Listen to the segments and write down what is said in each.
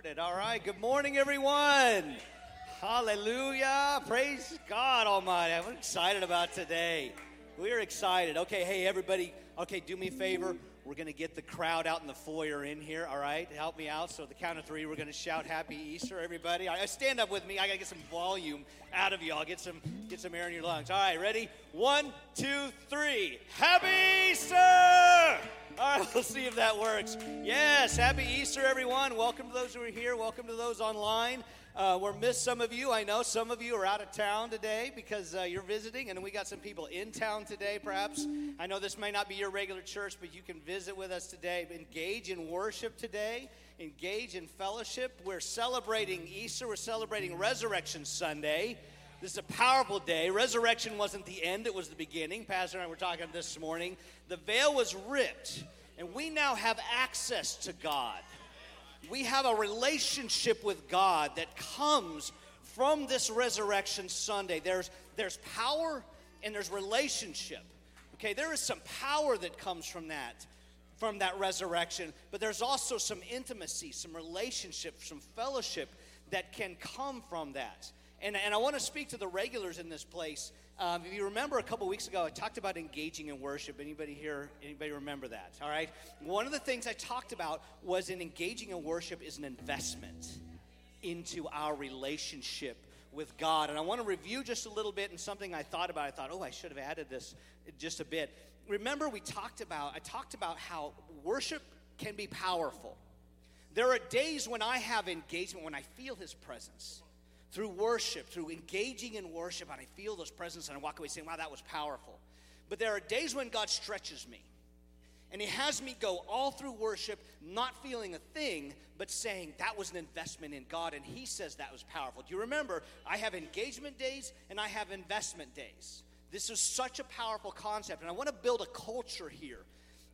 started. All right. Good morning, everyone. Hallelujah. Praise God Almighty. I'm excited about today. We're excited. Okay, hey, everybody. Okay, do me a favor. We're going to get the crowd out in the foyer in here, all right? Help me out. So, the count of three, we're going to shout Happy Easter, everybody. All right, stand up with me. I got to get some volume out of y'all. Get some, get some air in your lungs. All right, ready? One, two, three. Happy Easter! All right, we'll see if that works. Yes, happy Easter, everyone. Welcome to those who are here. Welcome to those online. Uh, we're missed some of you. I know some of you are out of town today because uh, you're visiting, and we got some people in town today, perhaps. I know this may not be your regular church, but you can visit with us today. Engage in worship today, engage in fellowship. We're celebrating Easter, we're celebrating Resurrection Sunday. This is a powerful day. Resurrection wasn't the end, it was the beginning. Pastor and I were talking this morning. The veil was ripped, and we now have access to God. We have a relationship with God that comes from this Resurrection Sunday. There's, there's power and there's relationship. Okay, there is some power that comes from that from that resurrection, but there's also some intimacy, some relationship, some fellowship that can come from that. And, and I want to speak to the regulars in this place. Um, if you remember a couple weeks ago, I talked about engaging in worship. Anybody here, anybody remember that? All right. One of the things I talked about was in engaging in worship is an investment into our relationship with God. And I want to review just a little bit and something I thought about. I thought, oh, I should have added this just a bit. Remember, we talked about, I talked about how worship can be powerful. There are days when I have engagement, when I feel His presence through worship, through engaging in worship, and I feel those presence and I walk away saying, wow, that was powerful. But there are days when God stretches me. And He has me go all through worship, not feeling a thing, but saying that was an investment in God. And He says that was powerful. Do you remember? I have engagement days and I have investment days. This is such a powerful concept. And I want to build a culture here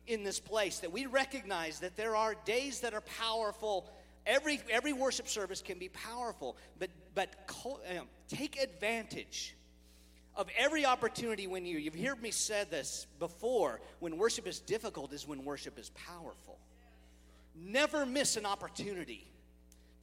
in this place that we recognize that there are days that are powerful Every, every worship service can be powerful, but, but um, take advantage of every opportunity when you, you've heard me said this before, when worship is difficult is when worship is powerful. Never miss an opportunity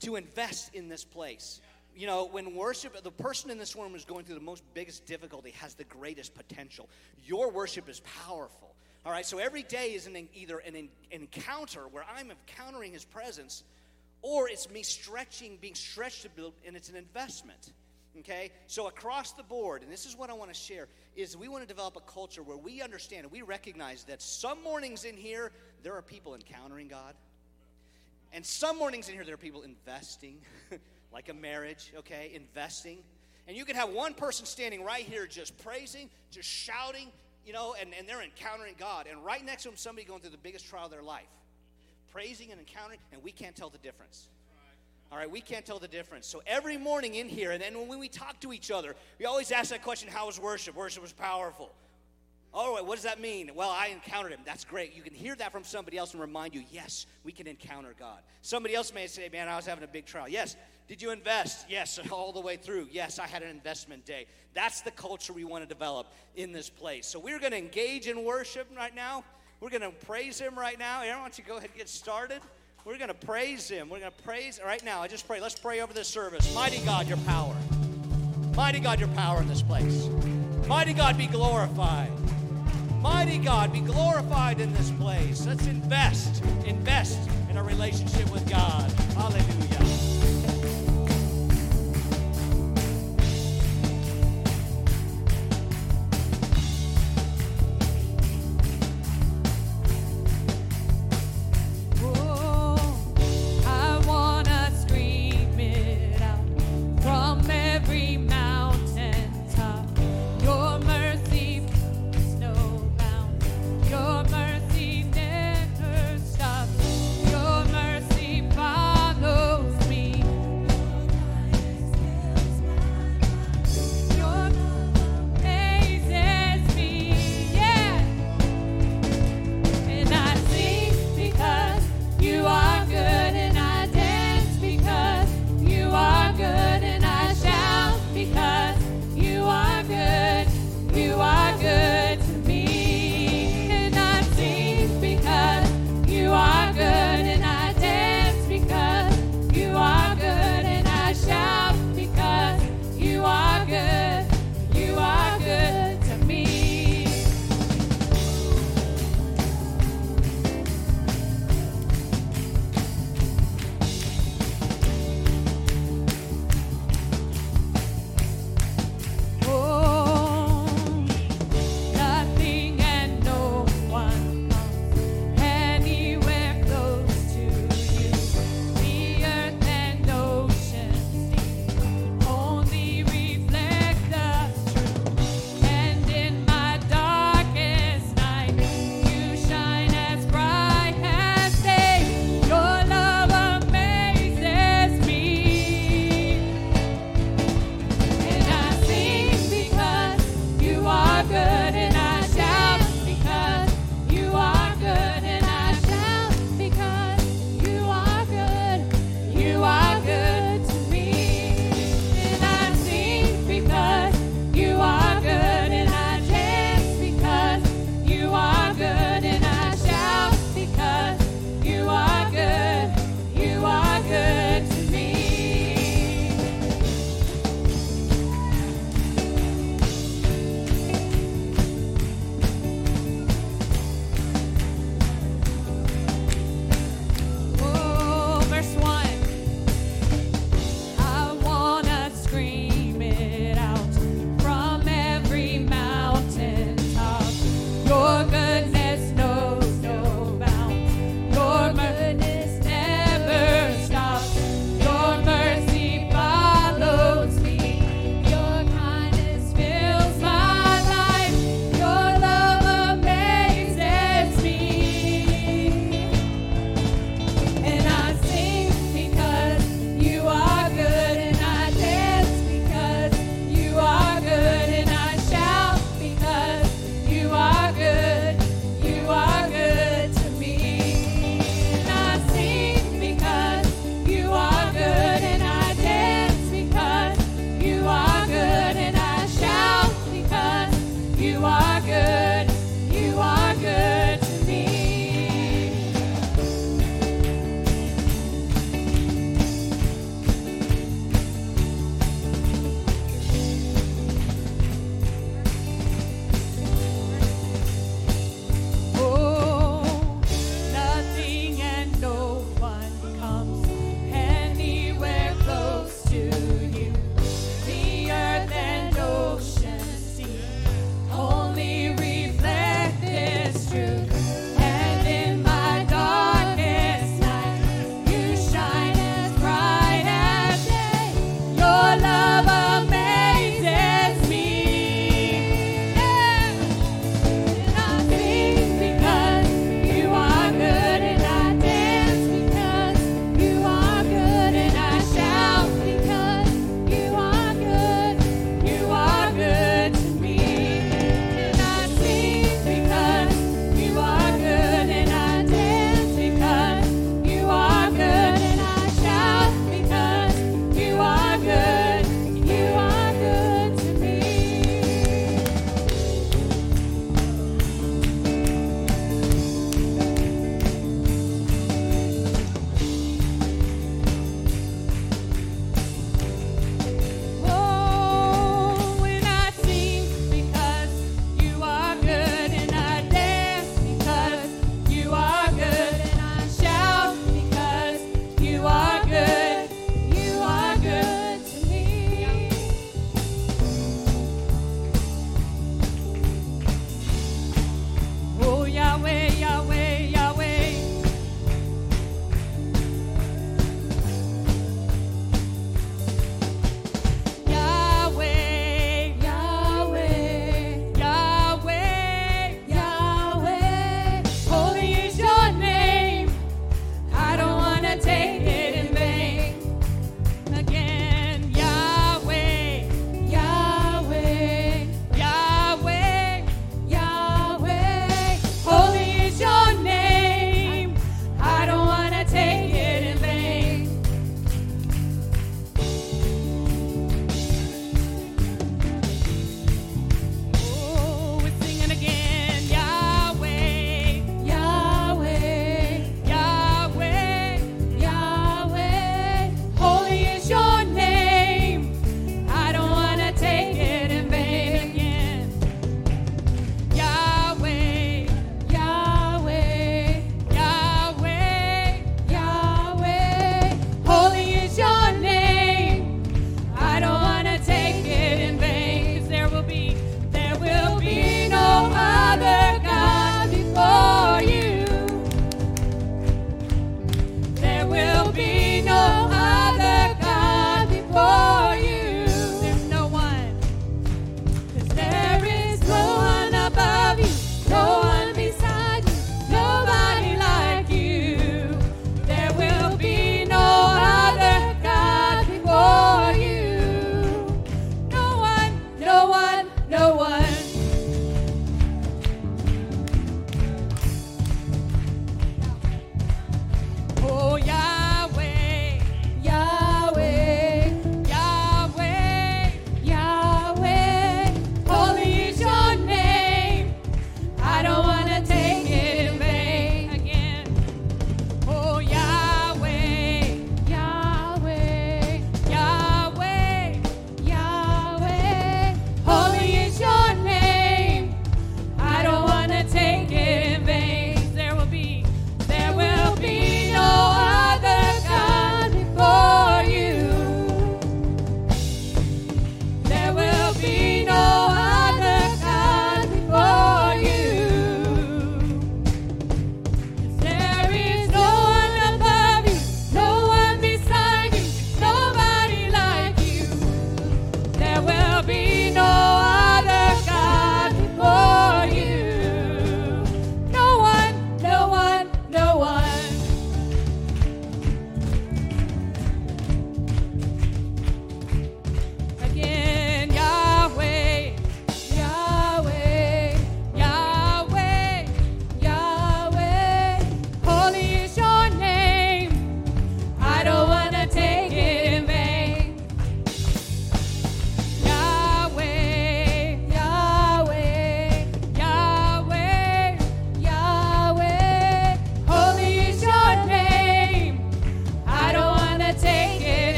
to invest in this place. You know, when worship, the person in this room is going through the most biggest difficulty has the greatest potential. Your worship is powerful. All right, so every day is an, either an encounter where I'm encountering his presence or it's me stretching, being stretched to build, and it's an investment. Okay? So across the board, and this is what I want to share, is we want to develop a culture where we understand and we recognize that some mornings in here, there are people encountering God. And some mornings in here, there are people investing, like a marriage, okay? Investing. And you can have one person standing right here just praising, just shouting, you know, and, and they're encountering God. And right next to them, somebody going through the biggest trial of their life praising and encountering, and we can't tell the difference. All right, we can't tell the difference. So every morning in here, and then when we talk to each other, we always ask that question how was worship? Worship was powerful. Oh, all right, what does that mean? Well, I encountered him. That's great. You can hear that from somebody else and remind you, yes, we can encounter God. Somebody else may say, man, I was having a big trial. Yes. Did you invest? Yes, all the way through. Yes, I had an investment day. That's the culture we want to develop in this place. So we're going to engage in worship right now. We're going to praise him right now. Aaron, why don't you go ahead and get started? We're going to praise him. We're going to praise right now. I just pray. Let's pray over this service. Mighty God, your power. Mighty God, your power in this place. Mighty God, be glorified. Mighty God, be glorified in this place. Let's invest, invest in a relationship with God. Hallelujah.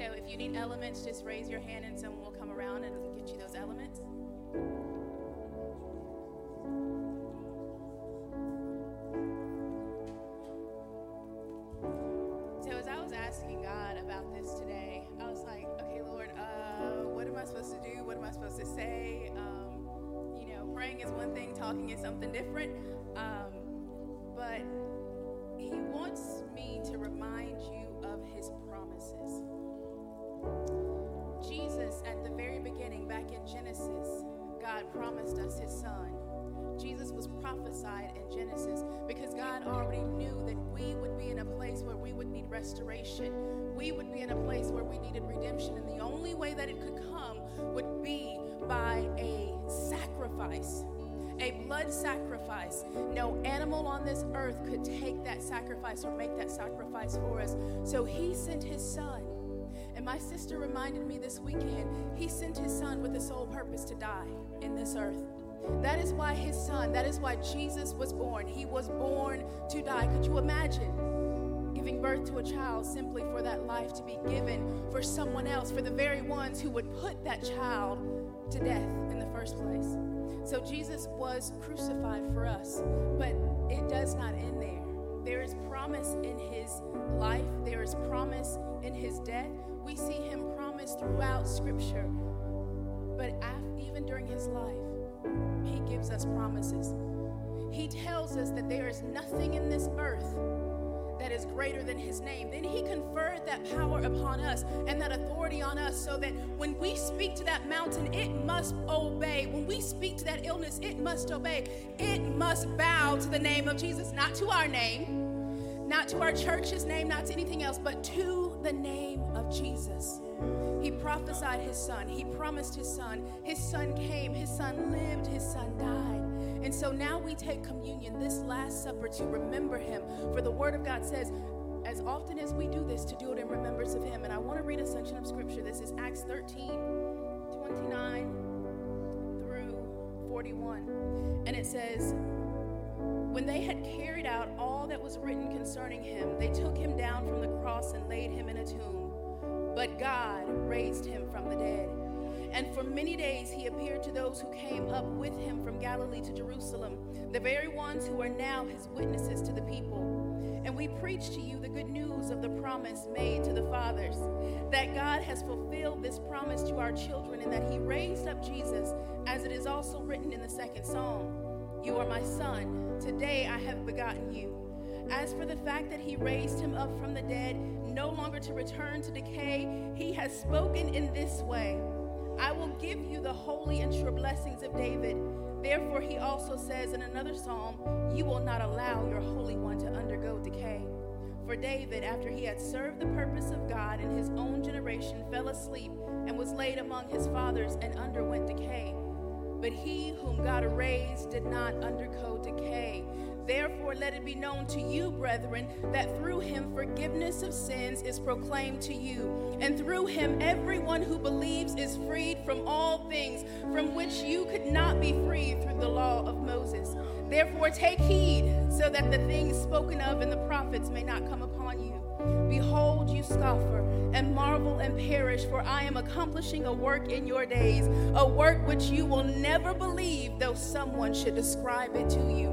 So, if you need elements, just raise your hand and someone will come around and get you those elements. So as I was asking God about this today, I was like, okay, Lord, uh, what am I supposed to do? What am I supposed to say? Um, you know, praying is one thing, talking is something different. Um, but He wants me to remind promised us His Son. Jesus was prophesied in Genesis because God already knew that we would be in a place where we would need restoration. We would be in a place where we needed redemption. And the only way that it could come would be by a sacrifice, a blood sacrifice. No animal on this earth could take that sacrifice or make that sacrifice for us. So he sent his son. And my sister reminded me this weekend, he sent his son with the sole purpose to die in this earth. That is why his son, that is why Jesus was born. He was born to die. Could you imagine giving birth to a child simply for that life to be given for someone else, for the very ones who would put that child to death in the first place? So Jesus was crucified for us, but it does not end there. There is promise in his life, there is promise in his death. We see him promised throughout Scripture. But even during his life, he gives us promises. He tells us that there is nothing in this earth that is greater than his name. Then he conferred that power upon us and that authority on us so that when we speak to that mountain, it must obey. When we speak to that illness, it must obey. It must bow to the name of Jesus, not to our name, not to our church's name, not to anything else, but to the name of Jesus. He prophesied his son. He promised his son. His son came. His son lived. His son died. And so now we take communion, this Last Supper, to remember him. For the Word of God says, as often as we do this, to do it in remembrance of him. And I want to read a section of scripture. This is Acts 13, 29 through 41. And it says, when they had carried out all that was written concerning him, they took him down from the cross and laid him in a tomb. But God raised him from the dead. And for many days he appeared to those who came up with him from Galilee to Jerusalem, the very ones who are now his witnesses to the people. And we preach to you the good news of the promise made to the fathers, that God has fulfilled this promise to our children, and that he raised up Jesus, as it is also written in the second psalm. You are my son. Today I have begotten you. As for the fact that he raised him up from the dead, no longer to return to decay, he has spoken in this way I will give you the holy and sure blessings of David. Therefore, he also says in another psalm, You will not allow your Holy One to undergo decay. For David, after he had served the purpose of God in his own generation, fell asleep and was laid among his fathers and underwent decay. But he whom God raised did not undergo decay. Therefore, let it be known to you, brethren, that through him forgiveness of sins is proclaimed to you. And through him, everyone who believes is freed from all things from which you could not be freed through the law of Moses. Therefore, take heed so that the things spoken of in the prophets may not come upon you. Behold, you scoffer, and marvel and perish, for I am accomplishing a work in your days, a work which you will never believe, though someone should describe it to you.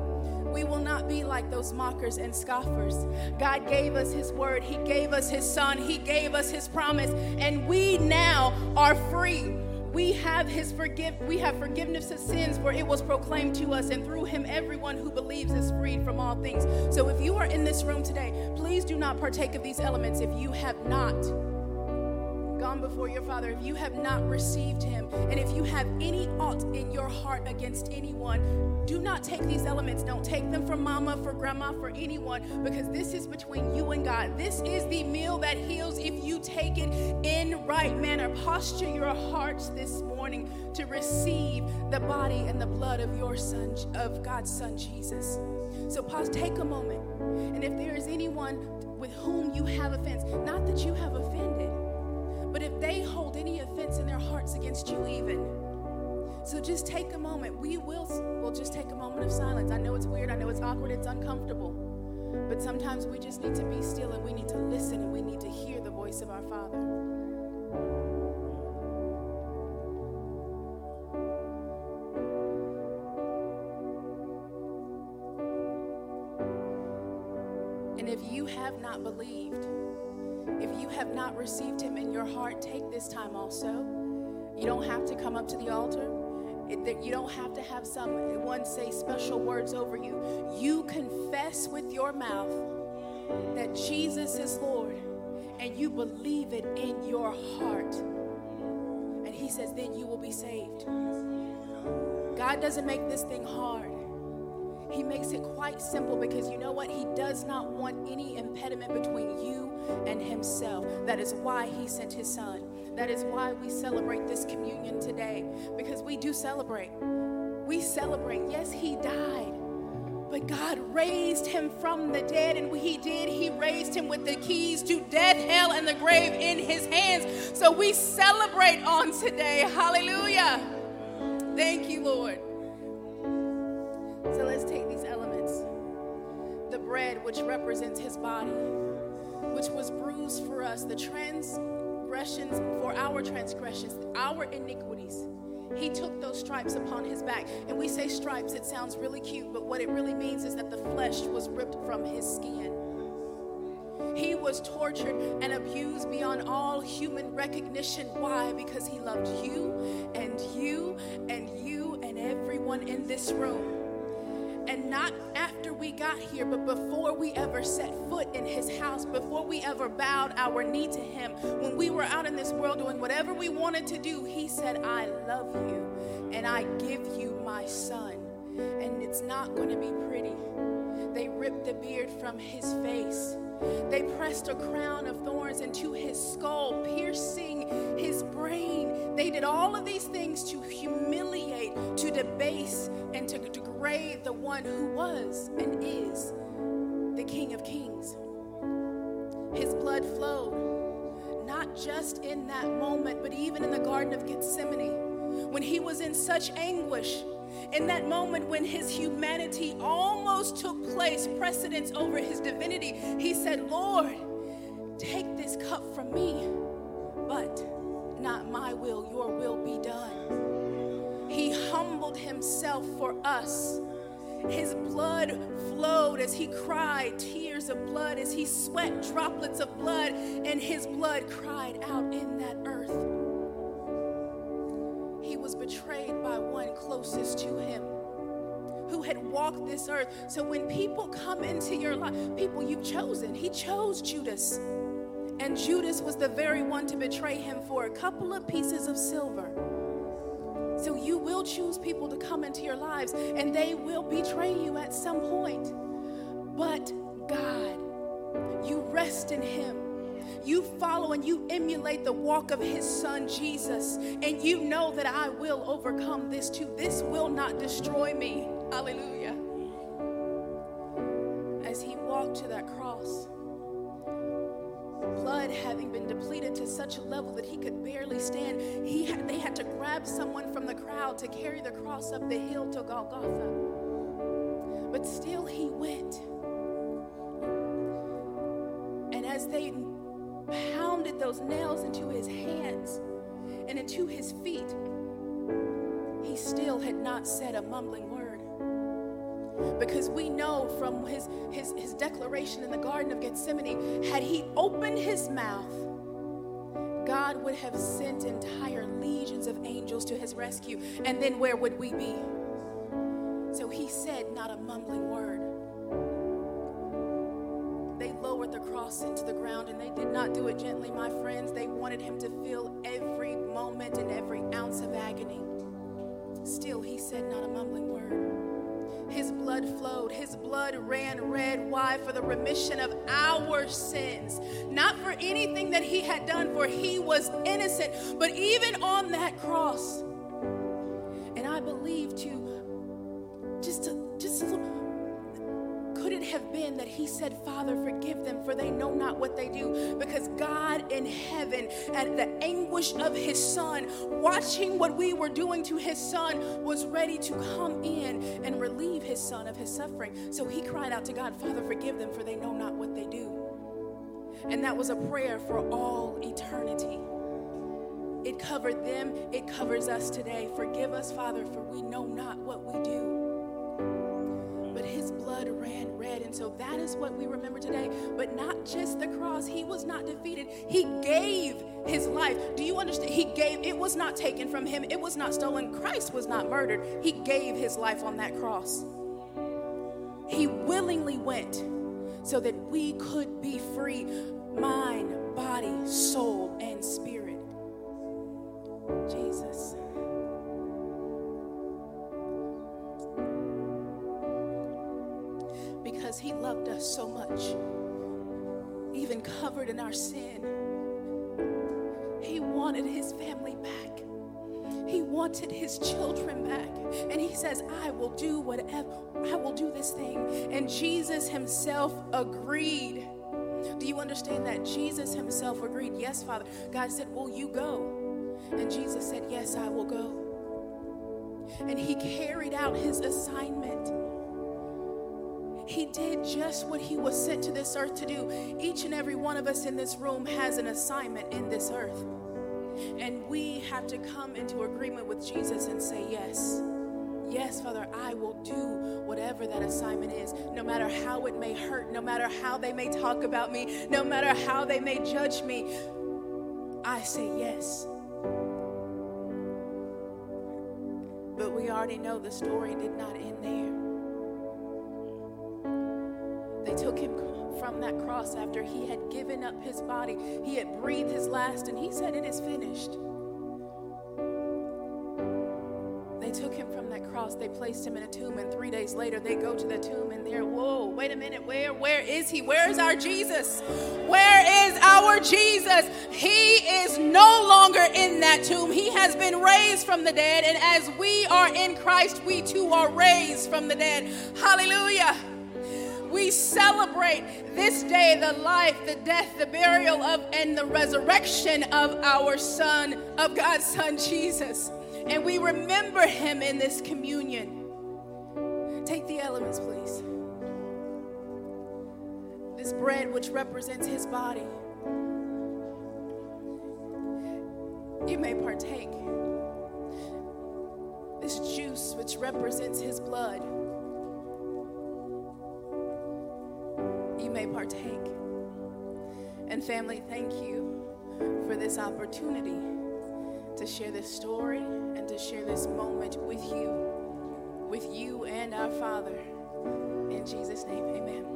We will not be like those mockers and scoffers. God gave us His word, He gave us His Son, He gave us His promise, and we now are free. We have his forgive we have forgiveness of sins for it was proclaimed to us and through him everyone who believes is freed from all things. So if you are in this room today, please do not partake of these elements if you have not gone before your Father, if you have not received Him, and if you have any ought in your heart against anyone, do not take these elements. Don't take them from mama, for grandma, for anyone, because this is between you and God. This is the meal that heals if you take it in right manner. Posture your hearts this morning to receive the body and the blood of your Son, of God's Son, Jesus. So pause, take a moment. And if there is anyone with whom you have offense, not that you have offended, but if they hold any offense in their hearts against you, even, so just take a moment. We will we'll just take a moment of silence. I know it's weird, I know it's awkward, it's uncomfortable. But sometimes we just need to be still and we need to listen and we need to hear the voice of our Father. And if you have not believed, have not received him in your heart, take this time also. You don't have to come up to the altar. You don't have to have someone say special words over you. You confess with your mouth that Jesus is Lord and you believe it in your heart. And he says, then you will be saved. God doesn't make this thing hard. He makes it quite simple because you know what? He does not want any impediment between you and Himself. That is why He sent His Son. That is why we celebrate this communion today because we do celebrate. We celebrate. Yes, He died. But God raised him from the dead, and He did. He raised him with the keys to death, hell, and the grave in His hands. So we celebrate on today. Hallelujah. Thank you, Lord. Bread, which represents his body, which was bruised for us, the transgressions for our transgressions, our iniquities. He took those stripes upon his back. And we say stripes, it sounds really cute, but what it really means is that the flesh was ripped from his skin. He was tortured and abused beyond all human recognition. Why? Because he loved you and you and you and everyone in this room. And not after we got here, but before we ever set foot in his house, before we ever bowed our knee to him, when we were out in this world doing whatever we wanted to do, he said, I love you and I give you my son. And it's not going to be pretty. They ripped the beard from his face. They pressed a crown of thorns into his skull, piercing his brain. They did all of these things to humiliate, to debase, and to degrade the one who was and is the King of Kings. His blood flowed, not just in that moment, but even in the Garden of Gethsemane, when he was in such anguish in that moment when his humanity almost took place, precedence over his divinity, he said, Lord, take this cup from me, but not my will, your will be done. He humbled himself for us. His blood flowed as he cried tears of blood, as he sweat droplets of blood, and his blood cried out in that earth was betrayed by one closest to him who had walked this earth. So when people come into your life, people you've chosen, he chose Judas. And Judas was the very one to betray him for a couple of pieces of silver. So you will choose people to come into your lives and they will betray you at some point. But God, you rest in him you follow and you emulate the walk of his son Jesus, and you know that I will overcome this too. This will not destroy me. Hallelujah. As he walked to that cross, blood having been depleted to such a level that he could barely stand, he had, they had to grab someone from the crowd to carry the cross up the hill to Golgotha. But still, he went. And as they pounded those nails into his hands and into his feet, he still had not said a mumbling word. Because we know from his, his, his declaration in the Garden of Gethsemane, had he opened his mouth, God would have sent entire legions of angels to his rescue. And then where would we be? So he said not a mumbling word. Cross into the ground and they did not do it gently, my friends. They wanted him to feel every moment and every ounce of agony. Still, he said not a mumbling word. His blood flowed. His blood ran red. Why? For the remission of our sins. Not for anything that he had done, for he was innocent. But even on that cross, and I believe to just to just little could it have been that he said, Father, forgive them, for they know not what they do? Because God in heaven, at the anguish of his son, watching what we were doing to his son, was ready to come in and relieve his son of his suffering. So he cried out to God, Father, forgive them, for they know not what they do. And that was a prayer for all eternity. It covered them, it covers us today. Forgive us, Father, for we know not what we do blood ran red. And so that is what we remember today. But not just the cross. He was not defeated, He gave His life. Do you understand? He gave, it was not taken from Him, it was not stolen. Christ was not murdered. He gave His life on that cross. He willingly went so that we could be free mind, body, soul, and spirit. Jesus. Because he loved us so much, even covered in our sin. He wanted his family back. He wanted his children back. And he says, I will do whatever, I will do this thing. And Jesus himself agreed. Do you understand that? Jesus himself agreed. Yes, Father. God said, Will you go? And Jesus said, Yes, I will go. And he carried out his assignment. He did just what he was sent to this earth to do. Each and every one of us in this room has an assignment in this earth. And we have to come into agreement with Jesus and say, Yes. Yes, Father, I will do whatever that assignment is, no matter how it may hurt, no matter how they may talk about me, no matter how they may judge me. I say yes. But we already know the story did not end there took him from that cross after he had given up his body. He had breathed his last, and he said, It is finished. They took him from that cross, they placed him in a tomb, and three days later they go to the tomb and they're, whoa, wait a minute, where, where is he? Where is our Jesus? Where is our Jesus? He is no longer in that tomb. He has been raised from the dead, and as we are in Christ, we too are raised from the dead. Hallelujah. We celebrate this day the life, the death, the burial of, and the resurrection of our Son, of God's Son Jesus. And we remember him in this communion. Take the elements, please. This bread, which represents his body, you may partake. This juice, which represents his blood. You may partake. And family, thank you for this opportunity to share this story and to share this moment with you, with you and our Father. In Jesus' name, amen.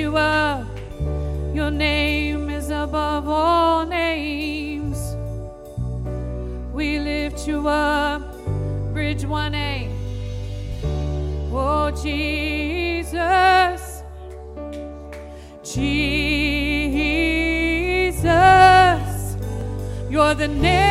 you. Your name is above all names. We lift you up. Bridge 1A. Oh, Jesus. Jesus. You're the name.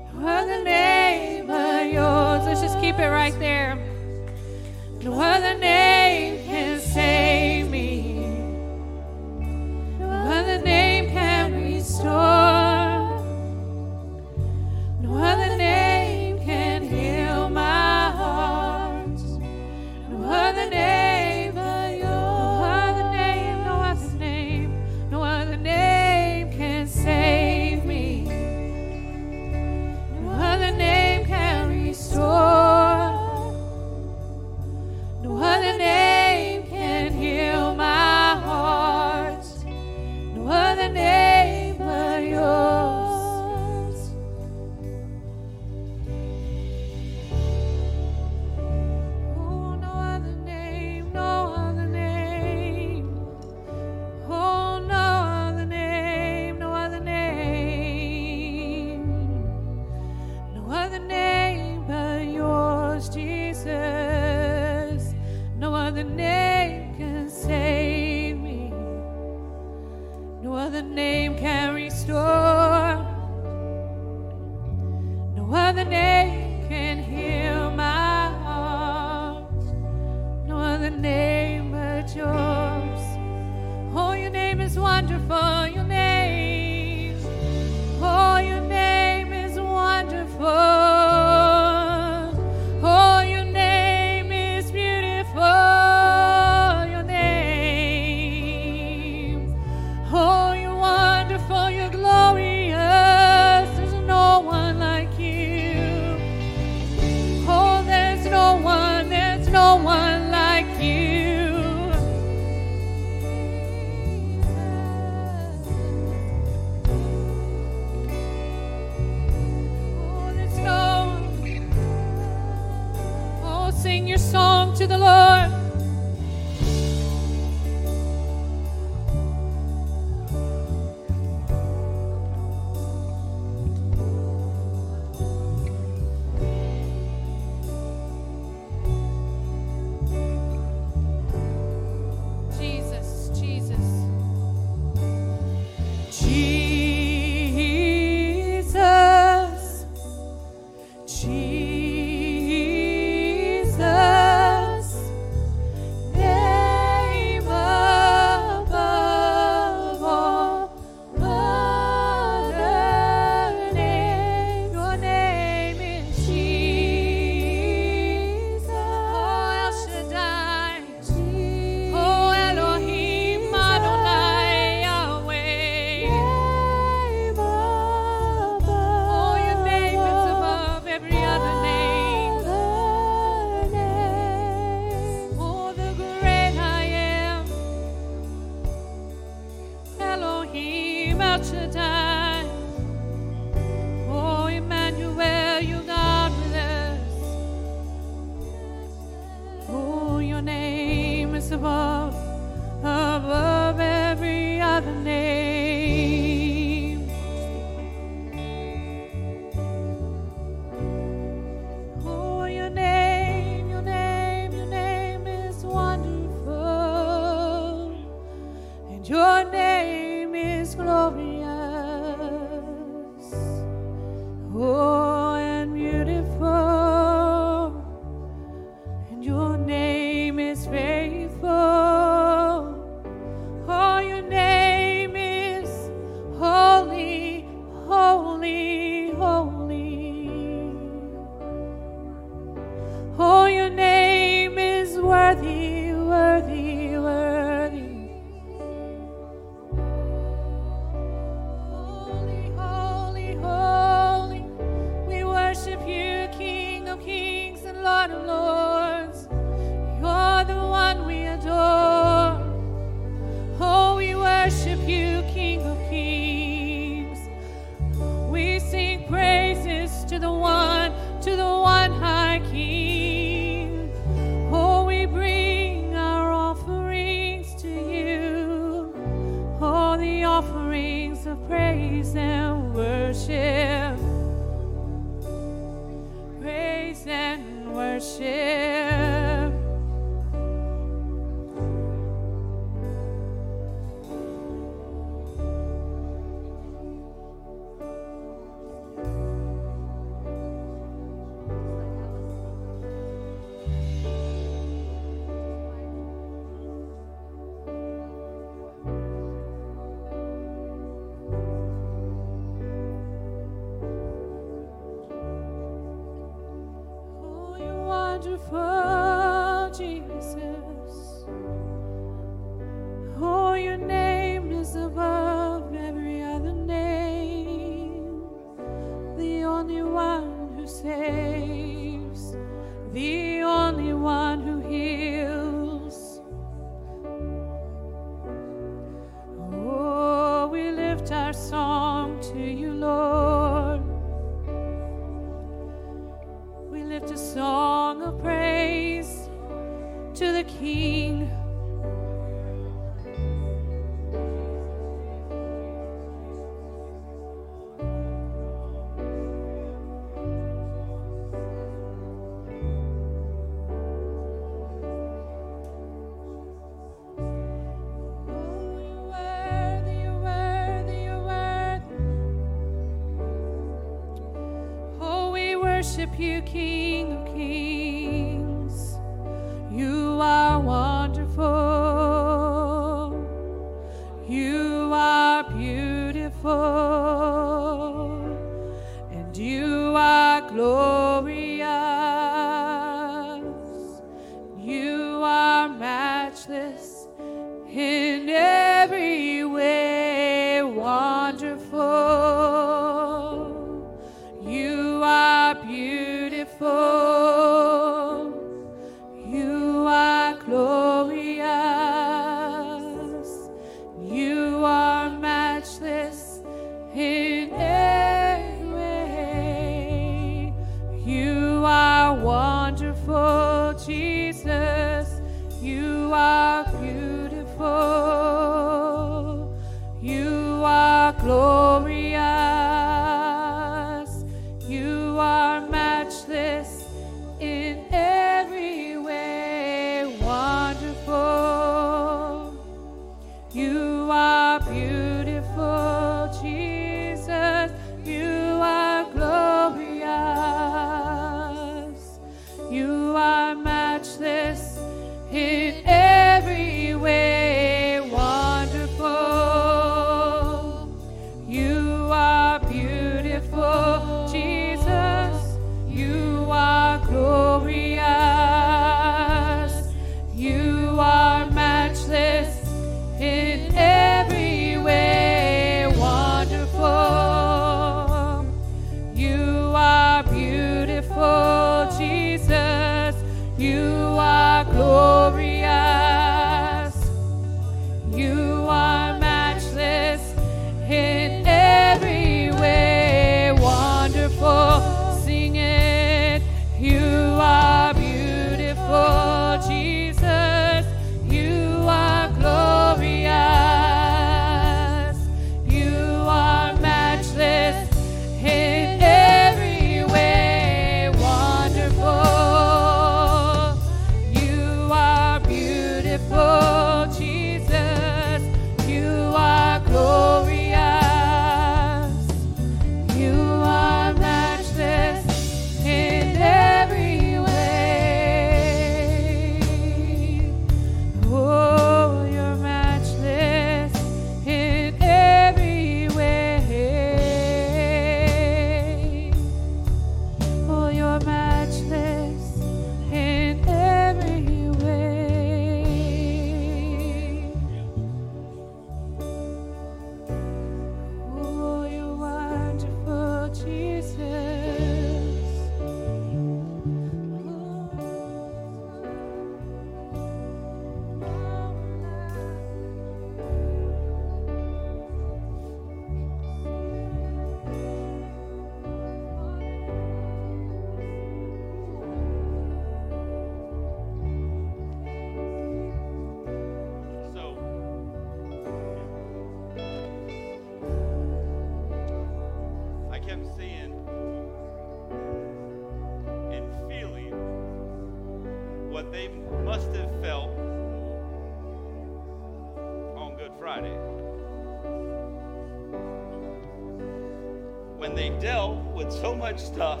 Stuff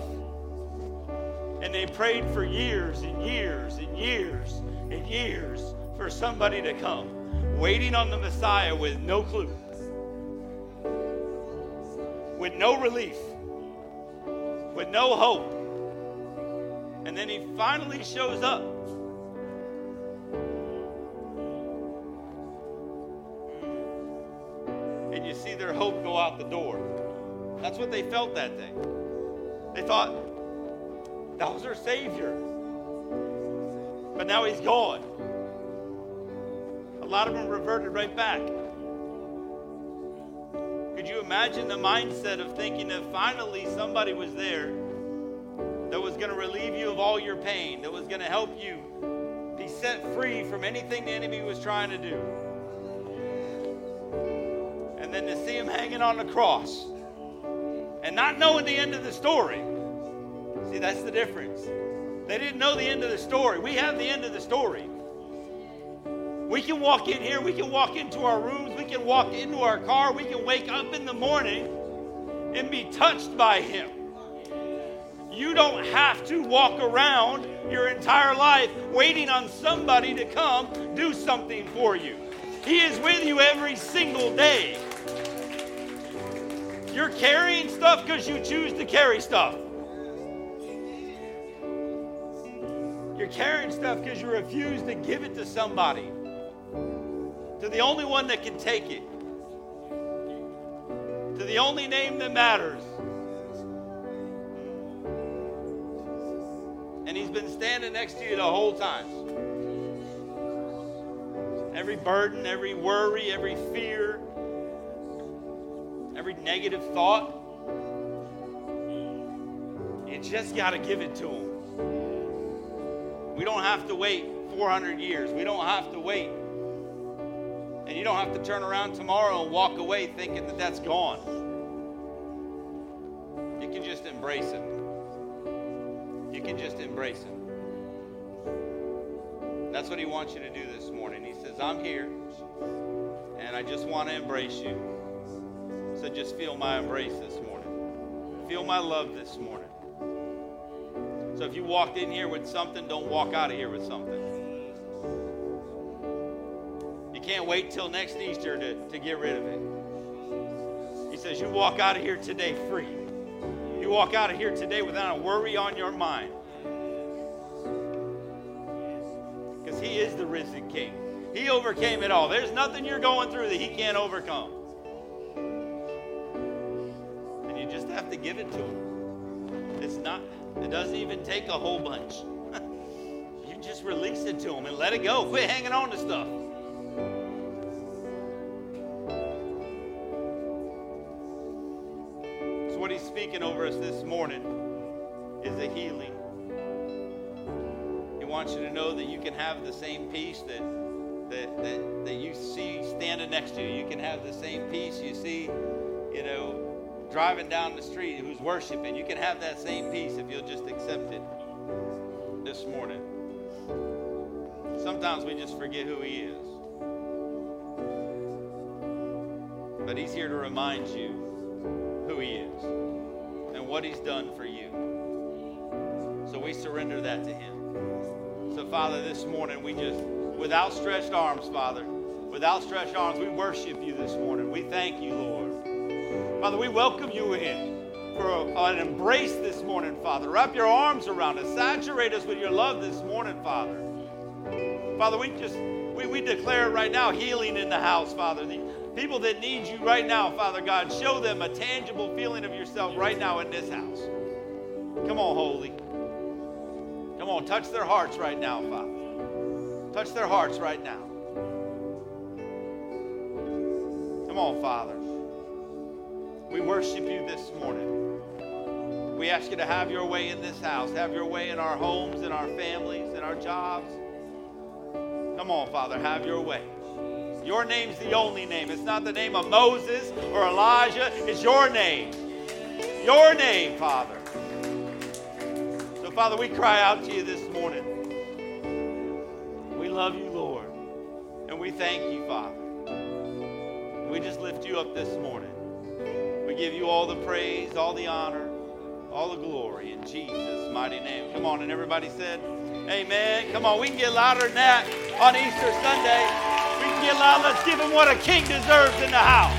and they prayed for years and years and years and years for somebody to come, waiting on the Messiah with no clue, with no relief, with no hope. And then he finally shows up. And you see their hope go out the door. That's what they felt that day. Thought, that was our Savior. But now he's gone. A lot of them reverted right back. Could you imagine the mindset of thinking that finally somebody was there that was going to relieve you of all your pain, that was going to help you be set free from anything the enemy was trying to do? And then to see him hanging on the cross and not knowing the end of the story. See, that's the difference. They didn't know the end of the story. We have the end of the story. We can walk in here, we can walk into our rooms, we can walk into our car, we can wake up in the morning and be touched by Him. You don't have to walk around your entire life waiting on somebody to come do something for you. He is with you every single day. You're carrying stuff because you choose to carry stuff. You're carrying stuff because you refuse to give it to somebody, to the only one that can take it, to the only name that matters. And he's been standing next to you the whole time. Every burden, every worry, every fear, every negative thought, you just got to give it to him. We don't have to wait 400 years. We don't have to wait. And you don't have to turn around tomorrow and walk away thinking that that's gone. You can just embrace it. You can just embrace it. That's what he wants you to do this morning. He says, I'm here, and I just want to embrace you. So just feel my embrace this morning. Feel my love this morning. So if you walked in here with something, don't walk out of here with something. You can't wait till next Easter to, to get rid of it. He says, You walk out of here today free. You walk out of here today without a worry on your mind. Because He is the risen King. He overcame it all. There's nothing you're going through that He can't overcome. And you just have to give it to Him. It's not, it doesn't even take a whole bunch. you just release it to Him and let it go. Quit hanging on to stuff. So, what He's speaking over us this morning is a healing. He wants you to know that you can have the same peace that, that, that, that you see standing next to you. You can have the same peace you see, you know, driving down the street who's worshiping. You can have that same peace if you'll just accept it this morning. Sometimes we just forget who He is. But He's here to remind you who He is and what He's done for you. So we surrender that to Him. So, Father, this morning we just, with outstretched arms, Father, with outstretched arms, we worship you this morning. We thank you, Lord. Father, we welcome you in for an embrace this morning, Father. Wrap your arms around us. Saturate us with your love this morning, Father. Father, we just we, we declare right now healing in the house, Father. The people that need you right now, Father God, show them a tangible feeling of yourself right now in this house. Come on, Holy. Come on, touch their hearts right now, Father. Touch their hearts right now. Come on, Father. We worship you this morning. We ask you to have your way in this house, have your way in our homes, in our families, in our jobs. Come on, Father, have your way. Your name's the only name. It's not the name of Moses or Elijah, it's your name. Your name, Father. So, Father, we cry out to you this morning. We love you, Lord. And we thank you, Father. We just lift you up this morning. Give you all the praise, all the honor, all the glory in Jesus' mighty name. Come on, and everybody said, Amen. Come on, we can get louder than that on Easter Sunday. We can get loud. Let's give him what a king deserves in the house.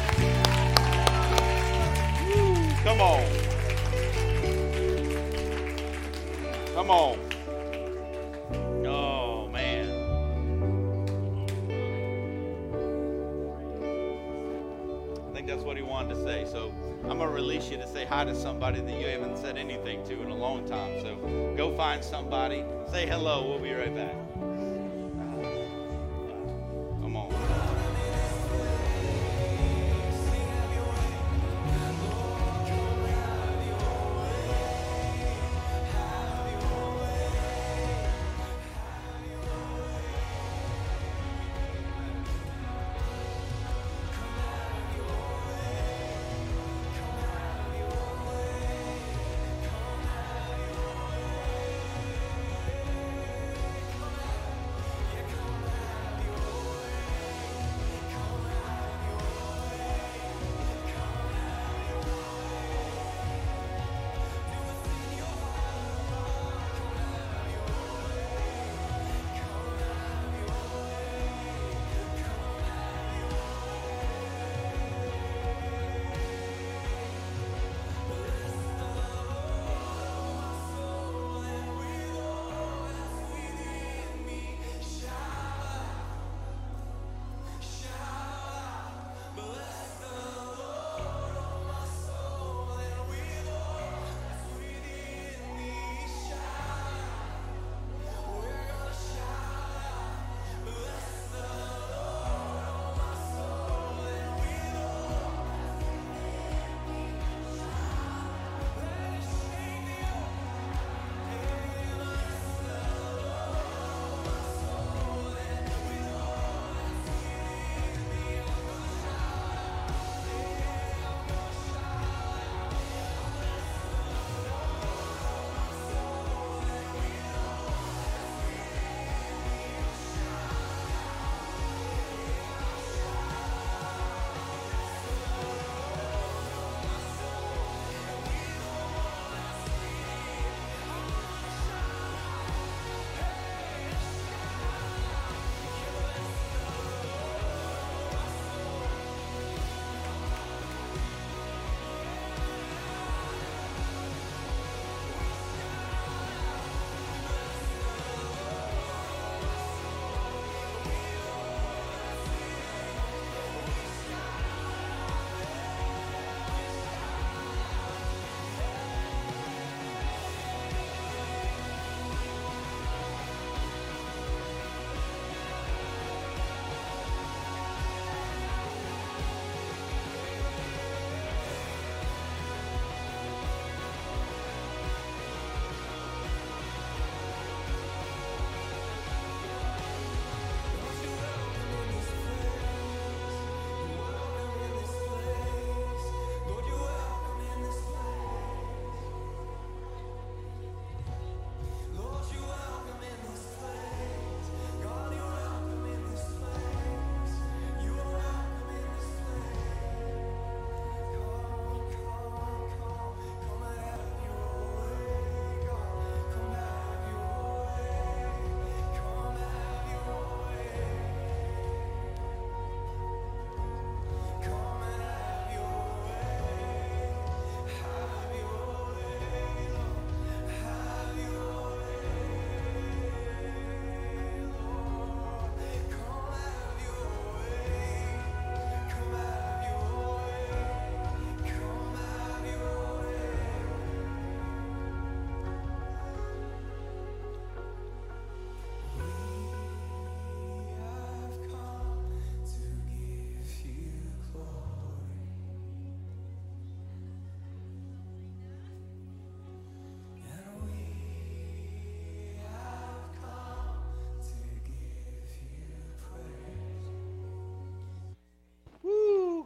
Come on. Come on. Oh, that's what he wanted to say. So I'm going to release you to say hi to somebody that you haven't said anything to in a long time. So go find somebody. Say hello. We'll be right back. Come on.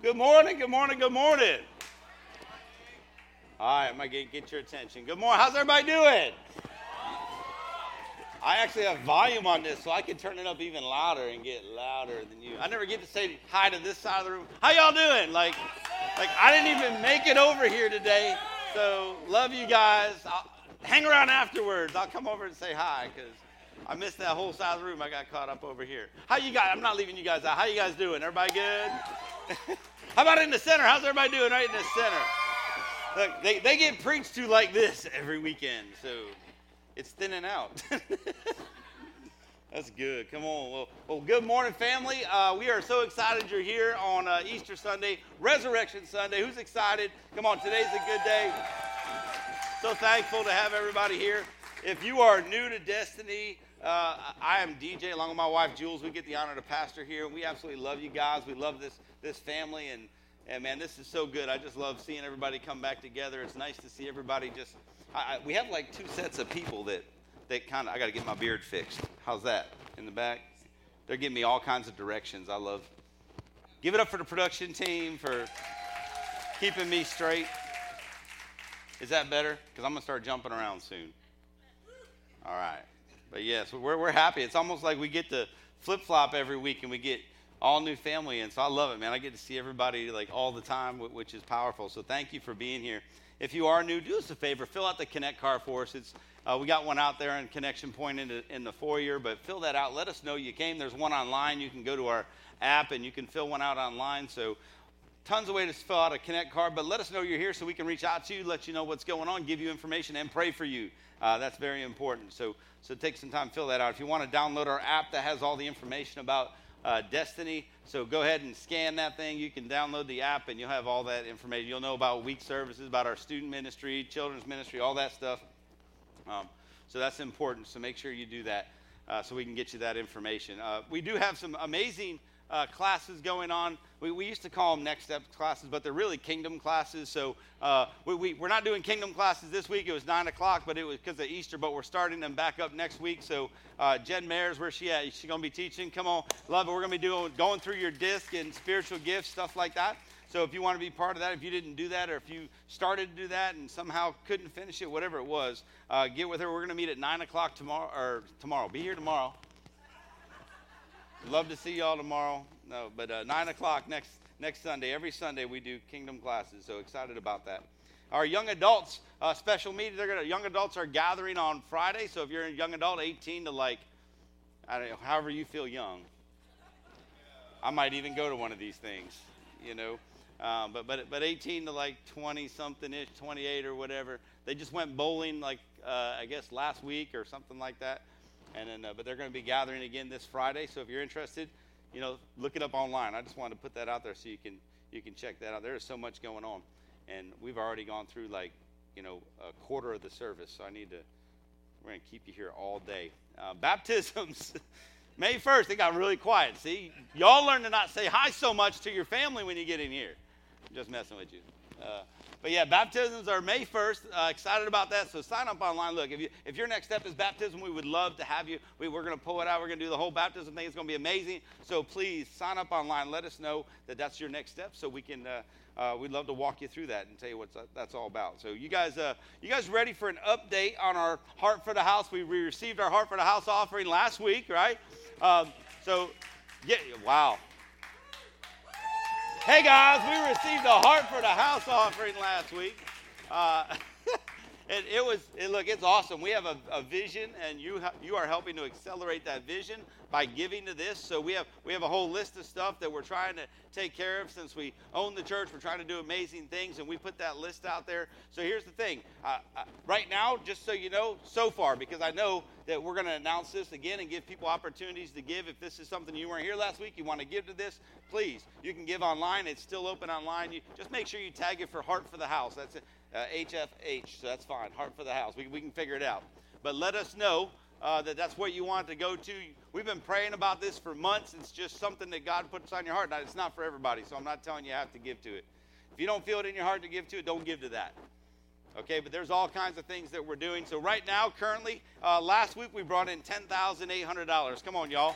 Good morning, good morning, good morning. All right, I'm gonna get, get your attention. Good morning. How's everybody doing? I actually have volume on this, so I can turn it up even louder and get louder than you. I never get to say hi to this side of the room. How y'all doing? Like, like I didn't even make it over here today. So love you guys. I'll, hang around afterwards. I'll come over and say hi because I missed that whole side of the room. I got caught up over here. How you guys? I'm not leaving you guys out. How you guys doing? Everybody good? How about in the center? How's everybody doing right in the center? Look, they, they get preached to like this every weekend, so it's thinning out. That's good. Come on. Well, well good morning, family. Uh, we are so excited you're here on uh, Easter Sunday, Resurrection Sunday. Who's excited? Come on, today's a good day. So thankful to have everybody here. If you are new to Destiny, uh, I am DJ along with my wife Jules. We get the honor to pastor here. We absolutely love you guys. We love this this family, and and man, this is so good. I just love seeing everybody come back together. It's nice to see everybody just. I, I, we have like two sets of people that they kind of, I got to get my beard fixed. How's that? In the back? They're giving me all kinds of directions. I love. Give it up for the production team for keeping me straight. Is that better? Because I'm to start jumping around soon. All right. But yes, we're, we're happy. It's almost like we get to flip flop every week and we get all new family. And so I love it, man. I get to see everybody like all the time, which is powerful. So thank you for being here. If you are new, do us a favor, fill out the Connect card for us. It's uh, we got one out there in Connection Point in the, in the foyer, but fill that out. Let us know you came. There's one online. You can go to our app and you can fill one out online. So, tons of ways to fill out a Connect card, but let us know you're here so we can reach out to you, let you know what's going on, give you information, and pray for you. Uh, that's very important. So, so take some time, fill that out. If you want to download our app that has all the information about uh, Destiny, so go ahead and scan that thing. You can download the app and you'll have all that information. You'll know about week services, about our student ministry, children's ministry, all that stuff. Um, so that's important. So make sure you do that uh, so we can get you that information. Uh, we do have some amazing uh, classes going on. We, we used to call them next step classes, but they're really kingdom classes. So uh, we, we, we're not doing kingdom classes this week. It was 9 o'clock, but it was because of Easter, but we're starting them back up next week. So uh, Jen Mayers, where she at? She's going to be teaching. Come on, love it. We're going to be doing going through your disc and spiritual gifts, stuff like that. So if you want to be part of that, if you didn't do that, or if you started to do that and somehow couldn't finish it, whatever it was, uh, get with her. We're going to meet at nine o'clock tomorrow. Or tomorrow, be here tomorrow. Love to see y'all tomorrow. No, but uh, nine o'clock next next Sunday. Every Sunday we do Kingdom classes. So excited about that. Our young adults uh, special meeting. They're gonna young adults are gathering on Friday. So if you're a young adult, 18 to like, I don't know, however you feel young. I might even go to one of these things. You know. Um, but but but 18 to like 20 something ish, 28 or whatever. They just went bowling like uh, I guess last week or something like that. And then uh, but they're going to be gathering again this Friday. So if you're interested, you know, look it up online. I just wanted to put that out there so you can you can check that out. There is so much going on, and we've already gone through like you know a quarter of the service. So I need to. We're going to keep you here all day. Uh, baptisms. May 1st, they got really quiet. See, y'all learn to not say hi so much to your family when you get in here just messing with you. Uh, but yeah, baptisms are May 1st. Uh, excited about that. So sign up online. Look, if, you, if your next step is baptism, we would love to have you. We, we're going to pull it out. We're going to do the whole baptism thing. It's going to be amazing. So please sign up online. Let us know that that's your next step so we can. Uh, uh, we'd love to walk you through that and tell you what that's all about. So you guys, uh, you guys ready for an update on our Heart for the House? We, we received our Heart for the House offering last week, right? Um, so, yeah, wow. Hey guys, we received a Hartford for the house offering last week. Uh, it, it, was, it, look, it's awesome. We have a, a vision, and you, ha- you are helping to accelerate that vision by giving to this. So we have, we have a whole list of stuff that we're trying to take care of since we own the church. We're trying to do amazing things, and we put that list out there. So here's the thing uh, uh, right now, just so you know, so far, because I know that we're going to announce this again and give people opportunities to give. If this is something you weren't here last week, you want to give to this, please. You can give online. It's still open online. You, just make sure you tag it for Heart for the House. That's uh, HFH, so that's fine. Heart for the House. We, we can figure it out. But let us know uh, that that's what you want to go to. We've been praying about this for months. It's just something that God puts on your heart. Now, it's not for everybody, so I'm not telling you you have to give to it. If you don't feel it in your heart to give to it, don't give to that. Okay, but there's all kinds of things that we're doing. So right now, currently, uh, last week we brought in $10,800. Come on, y'all.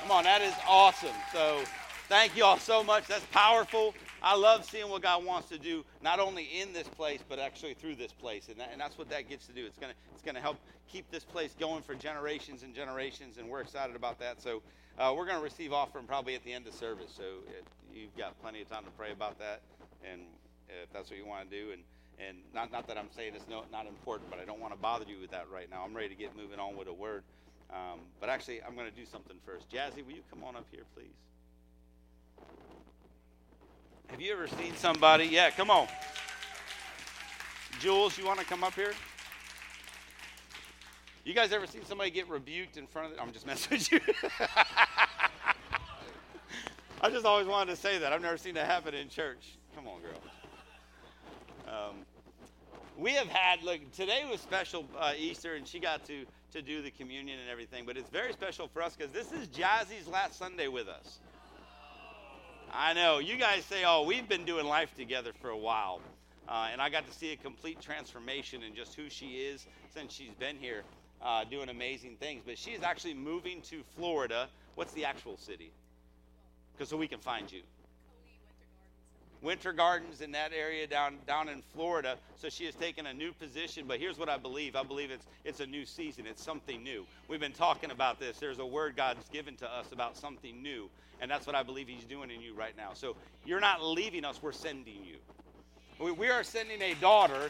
Come on, that is awesome. So thank you all so much. That's powerful. I love seeing what God wants to do, not only in this place, but actually through this place. And, that, and that's what that gets to do. It's going to it's gonna help keep this place going for generations and generations, and we're excited about that. So uh, we're going to receive offering probably at the end of service. So it, you've got plenty of time to pray about that, and if that's what you want to do. And, and not, not that I'm saying it's no, not important, but I don't want to bother you with that right now. I'm ready to get moving on with a word. Um, but actually, I'm going to do something first. Jazzy, will you come on up here, please? Have you ever seen somebody? Yeah, come on. Jules, you want to come up here? You guys ever seen somebody get rebuked in front of them? I'm just messing with you. I just always wanted to say that. I've never seen that happen in church. Come on, girl. Um, we have had, look, today was special uh, Easter, and she got to, to do the communion and everything, but it's very special for us because this is Jazzy's last Sunday with us. I know. You guys say, oh, we've been doing life together for a while. Uh, and I got to see a complete transformation in just who she is since she's been here uh, doing amazing things. But she is actually moving to Florida. What's the actual city? Because so we can find you. Winter Gardens in that area down down in Florida. So she has taken a new position. But here's what I believe: I believe it's it's a new season. It's something new. We've been talking about this. There's a word God's given to us about something new, and that's what I believe He's doing in you right now. So you're not leaving us; we're sending you. We, are sending a daughter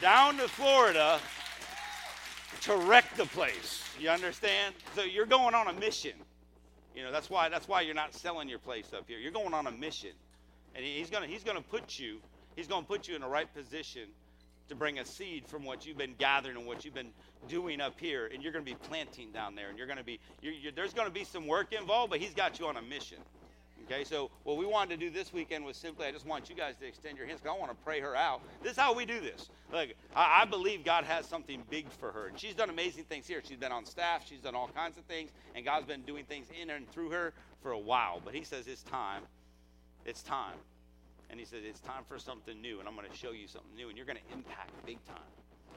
down to Florida to wreck the place. You understand? So you're going on a mission. You know that's why that's why you're not selling your place up here. You're going on a mission and he's to he's to put you he's to put you in the right position to bring a seed from what you've been gathering and what you've been doing up here and you're going to be planting down there and you're going to be you're, you're, there's going to be some work involved but he's got you on a mission. Okay so what we wanted to do this weekend was simply i just want you guys to extend your hands because i want to pray her out. This is how we do this. Like I, I believe god has something big for her and she's done amazing things here. She's been on staff she's done all kinds of things and god's been doing things in and through her for a while. But he says it's time. It's time. And he said, It's time for something new, and I'm going to show you something new, and you're going to impact big time.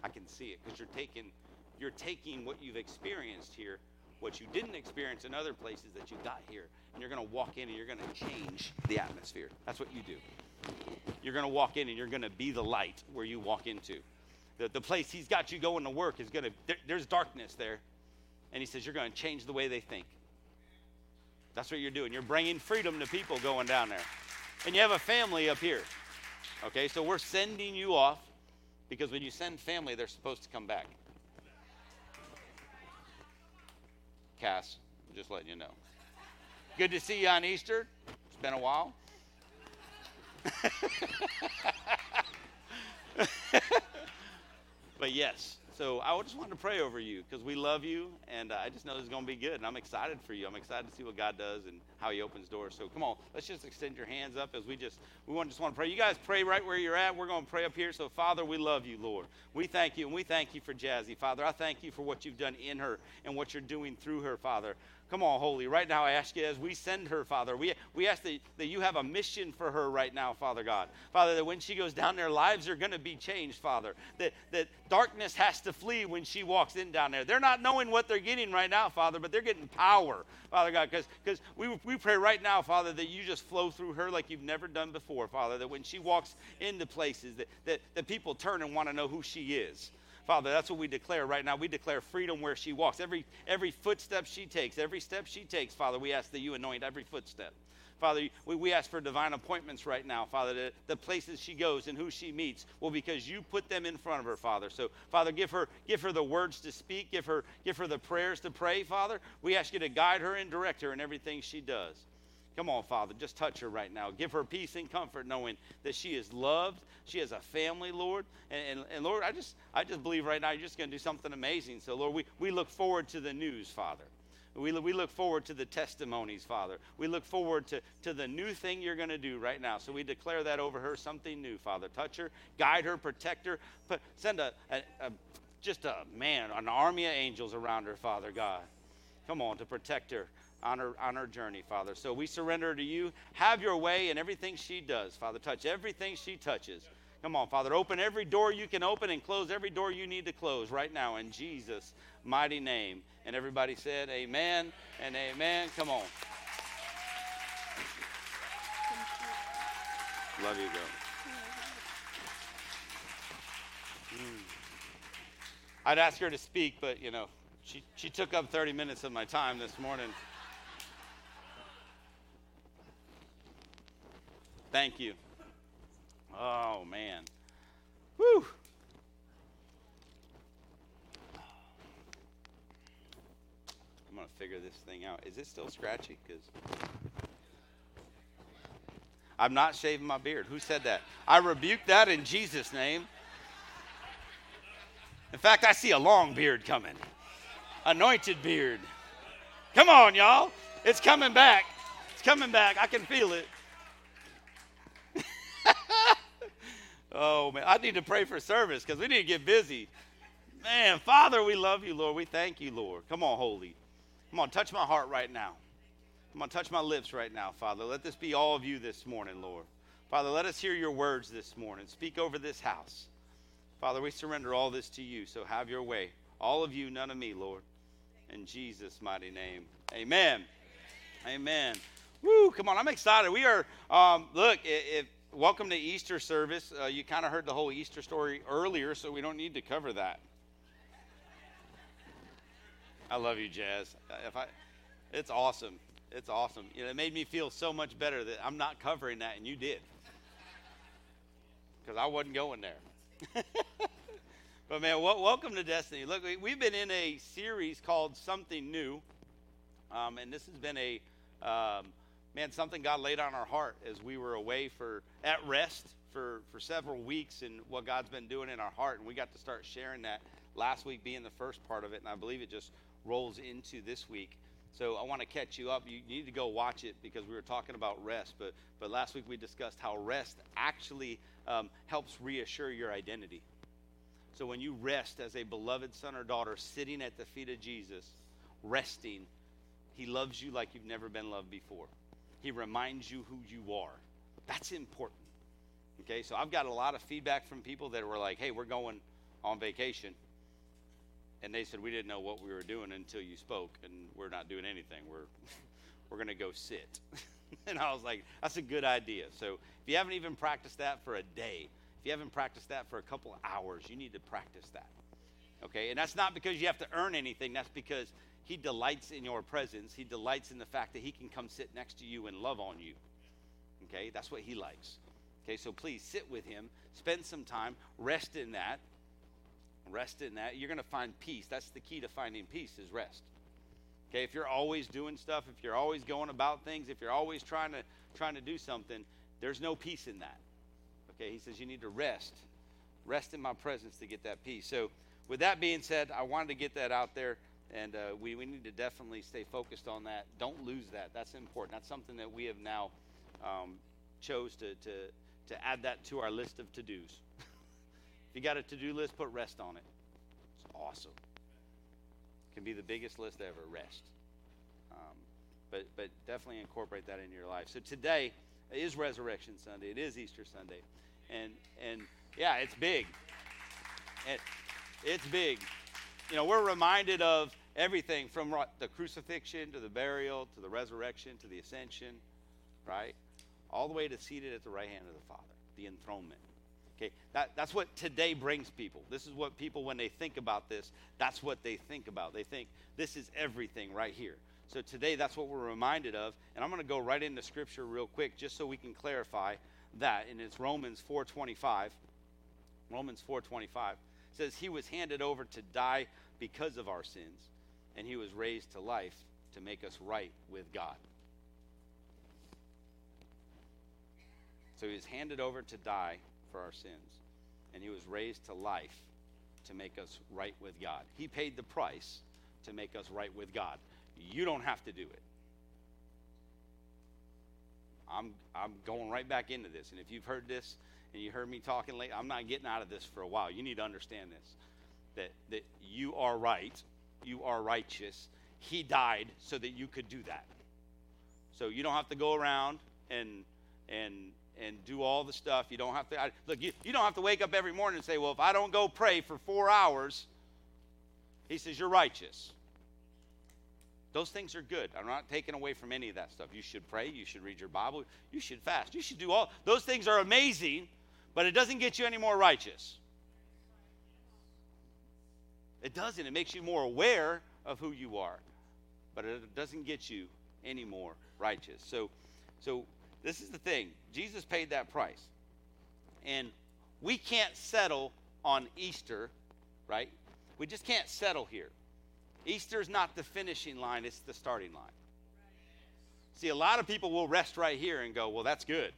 I can see it because you're taking, you're taking what you've experienced here, what you didn't experience in other places that you got here, and you're going to walk in and you're going to change the atmosphere. That's what you do. You're going to walk in and you're going to be the light where you walk into. The, the place he's got you going to work is going to, there, there's darkness there. And he says, You're going to change the way they think. That's what you're doing. You're bringing freedom to people going down there. And you have a family up here. Okay, so we're sending you off because when you send family, they're supposed to come back. Cass, just letting you know. Good to see you on Easter. It's been a while. but yes, so I just wanted to pray over you because we love you, and uh, I just know this is going to be good, and I'm excited for you. I'm excited to see what God does and how He opens doors. So come on, let's just extend your hands up as we just we want just want to pray. You guys pray right where you're at. We're going to pray up here. So Father, we love you, Lord. We thank you, and we thank you for Jazzy, Father. I thank you for what you've done in her and what you're doing through her, Father. Come on, Holy. Right now, I ask you as we send her, Father, we, we ask that, that you have a mission for her right now, Father God. Father, that when she goes down there, lives are going to be changed, Father. That, that darkness has to flee when she walks in down there. They're not knowing what they're getting right now, Father, but they're getting power, Father God, because we, we pray right now, Father, that you just flow through her like you've never done before, Father, that when she walks into places, that, that, that people turn and want to know who she is. Father, that's what we declare right now. We declare freedom where she walks. Every, every footstep she takes, every step she takes, Father, we ask that you anoint every footstep. Father, we, we ask for divine appointments right now, Father, that the places she goes and who she meets well, because you put them in front of her, Father. So, Father, give her, give her the words to speak, give her, give her the prayers to pray, Father. We ask you to guide her and direct her in everything she does. Come on, Father, just touch her right now. Give her peace and comfort knowing that she is loved. She has a family, Lord. And, and, and Lord, I just, I just believe right now you're just going to do something amazing. So, Lord, we, we look forward to the news, Father. We, we look forward to the testimonies, Father. We look forward to, to the new thing you're going to do right now. So we declare that over her, something new, Father. Touch her, guide her, protect her. Put, send a, a, a just a man, an army of angels around her, Father God. Come on, to protect her on her, on her journey, Father. So we surrender to you. Have your way in everything she does, Father. Touch everything she touches. Come on, Father. Open every door you can open and close every door you need to close right now in Jesus' mighty name. And everybody said, Amen and amen. Come on. Love you, girl. Mm. I'd ask her to speak, but you know, she, she took up 30 minutes of my time this morning. Thank you. Oh, man. Woo! I'm going to figure this thing out. Is it still scratchy? Because I'm not shaving my beard. Who said that? I rebuke that in Jesus' name. In fact, I see a long beard coming. Anointed beard. Come on, y'all. It's coming back. It's coming back. I can feel it. Oh, man. I need to pray for service because we need to get busy. Man, Father, we love you, Lord. We thank you, Lord. Come on, Holy. Come on, touch my heart right now. Come on, touch my lips right now, Father. Let this be all of you this morning, Lord. Father, let us hear your words this morning. Speak over this house. Father, we surrender all this to you, so have your way. All of you, none of me, Lord. In Jesus' mighty name. Amen. Amen. Woo, come on, I'm excited. We are, um, look, if, welcome to Easter service. Uh, you kind of heard the whole Easter story earlier, so we don't need to cover that. I love you, Jazz. If I, it's awesome. It's awesome. You know, it made me feel so much better that I'm not covering that, and you did, because I wasn't going there. but man, w- welcome to Destiny. Look, we, have been in a series called Something New, um, and this has been a um, man something God laid on our heart as we were away for at rest for for several weeks, and what God's been doing in our heart, and we got to start sharing that last week being the first part of it, and I believe it just rolls into this week. So I want to catch you up. You need to go watch it because we were talking about rest. But but last week we discussed how rest actually um, helps reassure your identity. So when you rest as a beloved son or daughter, sitting at the feet of Jesus, resting, He loves you like you've never been loved before. He reminds you who you are. That's important. Okay, so I've got a lot of feedback from people that were like, "Hey, we're going on vacation." and they said we didn't know what we were doing until you spoke and we're not doing anything we're we're going to go sit and i was like that's a good idea so if you haven't even practiced that for a day if you haven't practiced that for a couple hours you need to practice that okay and that's not because you have to earn anything that's because he delights in your presence he delights in the fact that he can come sit next to you and love on you okay that's what he likes okay so please sit with him spend some time rest in that Rest in that. You're going to find peace. That's the key to finding peace is rest. Okay, if you're always doing stuff, if you're always going about things, if you're always trying to trying to do something, there's no peace in that. Okay, he says you need to rest. Rest in my presence to get that peace. So, with that being said, I wanted to get that out there, and uh, we, we need to definitely stay focused on that. Don't lose that. That's important. That's something that we have now um, chose to, to, to add that to our list of to-dos if you got a to do list, put rest on it. It's awesome. Can be the biggest list ever, rest. Um, but, but definitely incorporate that into your life. So today is Resurrection Sunday. It is Easter Sunday. And, and yeah, it's big. It, it's big. You know, we're reminded of everything from the crucifixion to the burial to the resurrection to the ascension, right? All the way to seated at the right hand of the Father, the enthronement. Okay, that, that's what today brings people. This is what people, when they think about this, that's what they think about. They think this is everything right here. So today, that's what we're reminded of. And I'm going to go right into Scripture real quick, just so we can clarify that. And it's Romans 4:25. Romans 4:25 says he was handed over to die because of our sins, and he was raised to life to make us right with God. So he was handed over to die for our sins. And he was raised to life to make us right with God. He paid the price to make us right with God. You don't have to do it. I'm, I'm going right back into this. And if you've heard this and you heard me talking late, I'm not getting out of this for a while. You need to understand this that, that you are right, you are righteous. He died so that you could do that. So you don't have to go around and, and and do all the stuff. You don't have to, I, look, you, you don't have to wake up every morning and say, well, if I don't go pray for four hours, he says, you're righteous. Those things are good. I'm not taking away from any of that stuff. You should pray. You should read your Bible. You should fast. You should do all those things are amazing, but it doesn't get you any more righteous. It doesn't. It makes you more aware of who you are, but it doesn't get you any more righteous. So, so this is the thing. Jesus paid that price, and we can't settle on Easter, right? We just can't settle here. Easter is not the finishing line; it's the starting line. See, a lot of people will rest right here and go, "Well, that's good."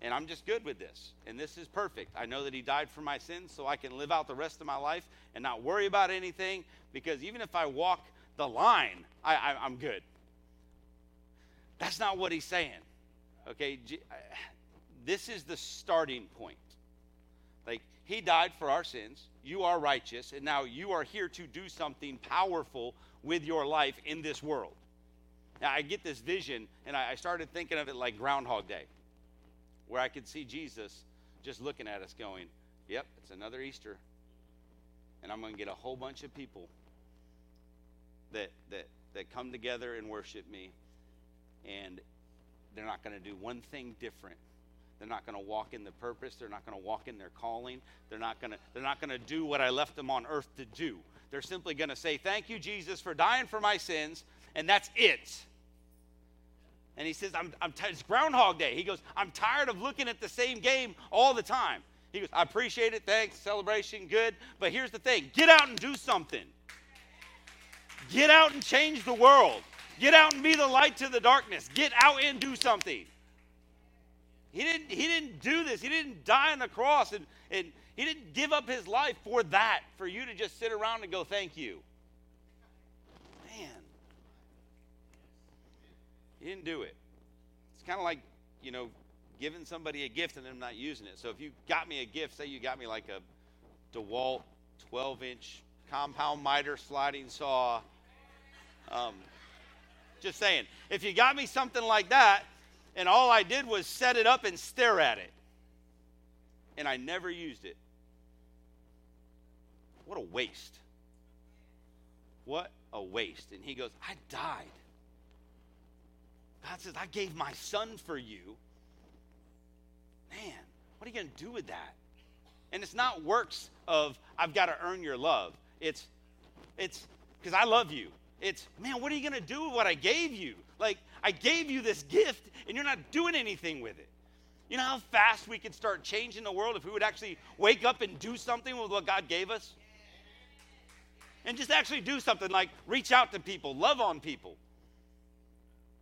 And I'm just good with this. And this is perfect. I know that He died for my sins so I can live out the rest of my life and not worry about anything because even if I walk the line, I, I, am good. That's not what He's saying. Okay? Uh, this is the starting point. Like, He died for our sins. You are righteous. And now you are here to do something powerful with your life in this world. Now, I get this vision, and I started thinking of it like Groundhog Day where I could see Jesus just looking at us going, Yep, it's another Easter. And I'm going to get a whole bunch of people that, that, that come together and worship me. And they're not going to do one thing different. They're not going to walk in the purpose. They're not going to walk in their calling. They're not going to they're not going to do what I left them on earth to do. They're simply going to say, "Thank you Jesus for dying for my sins," and that's it. And he says, I'm, I'm t- it's Groundhog Day. He goes, I'm tired of looking at the same game all the time. He goes, I appreciate it. Thanks. Celebration. Good. But here's the thing get out and do something. Get out and change the world. Get out and be the light to the darkness. Get out and do something. He didn't, he didn't do this. He didn't die on the cross and, and he didn't give up his life for that, for you to just sit around and go, thank you. He didn't do it. It's kind of like, you know, giving somebody a gift and them not using it. So if you got me a gift, say you got me like a DeWalt 12 inch compound miter sliding saw. Um, just saying. If you got me something like that, and all I did was set it up and stare at it, and I never used it, what a waste. What a waste. And he goes, I died God says, I gave my son for you. Man, what are you going to do with that? And it's not works of, I've got to earn your love. It's, it's, because I love you. It's, man, what are you going to do with what I gave you? Like, I gave you this gift and you're not doing anything with it. You know how fast we could start changing the world if we would actually wake up and do something with what God gave us? And just actually do something like reach out to people, love on people.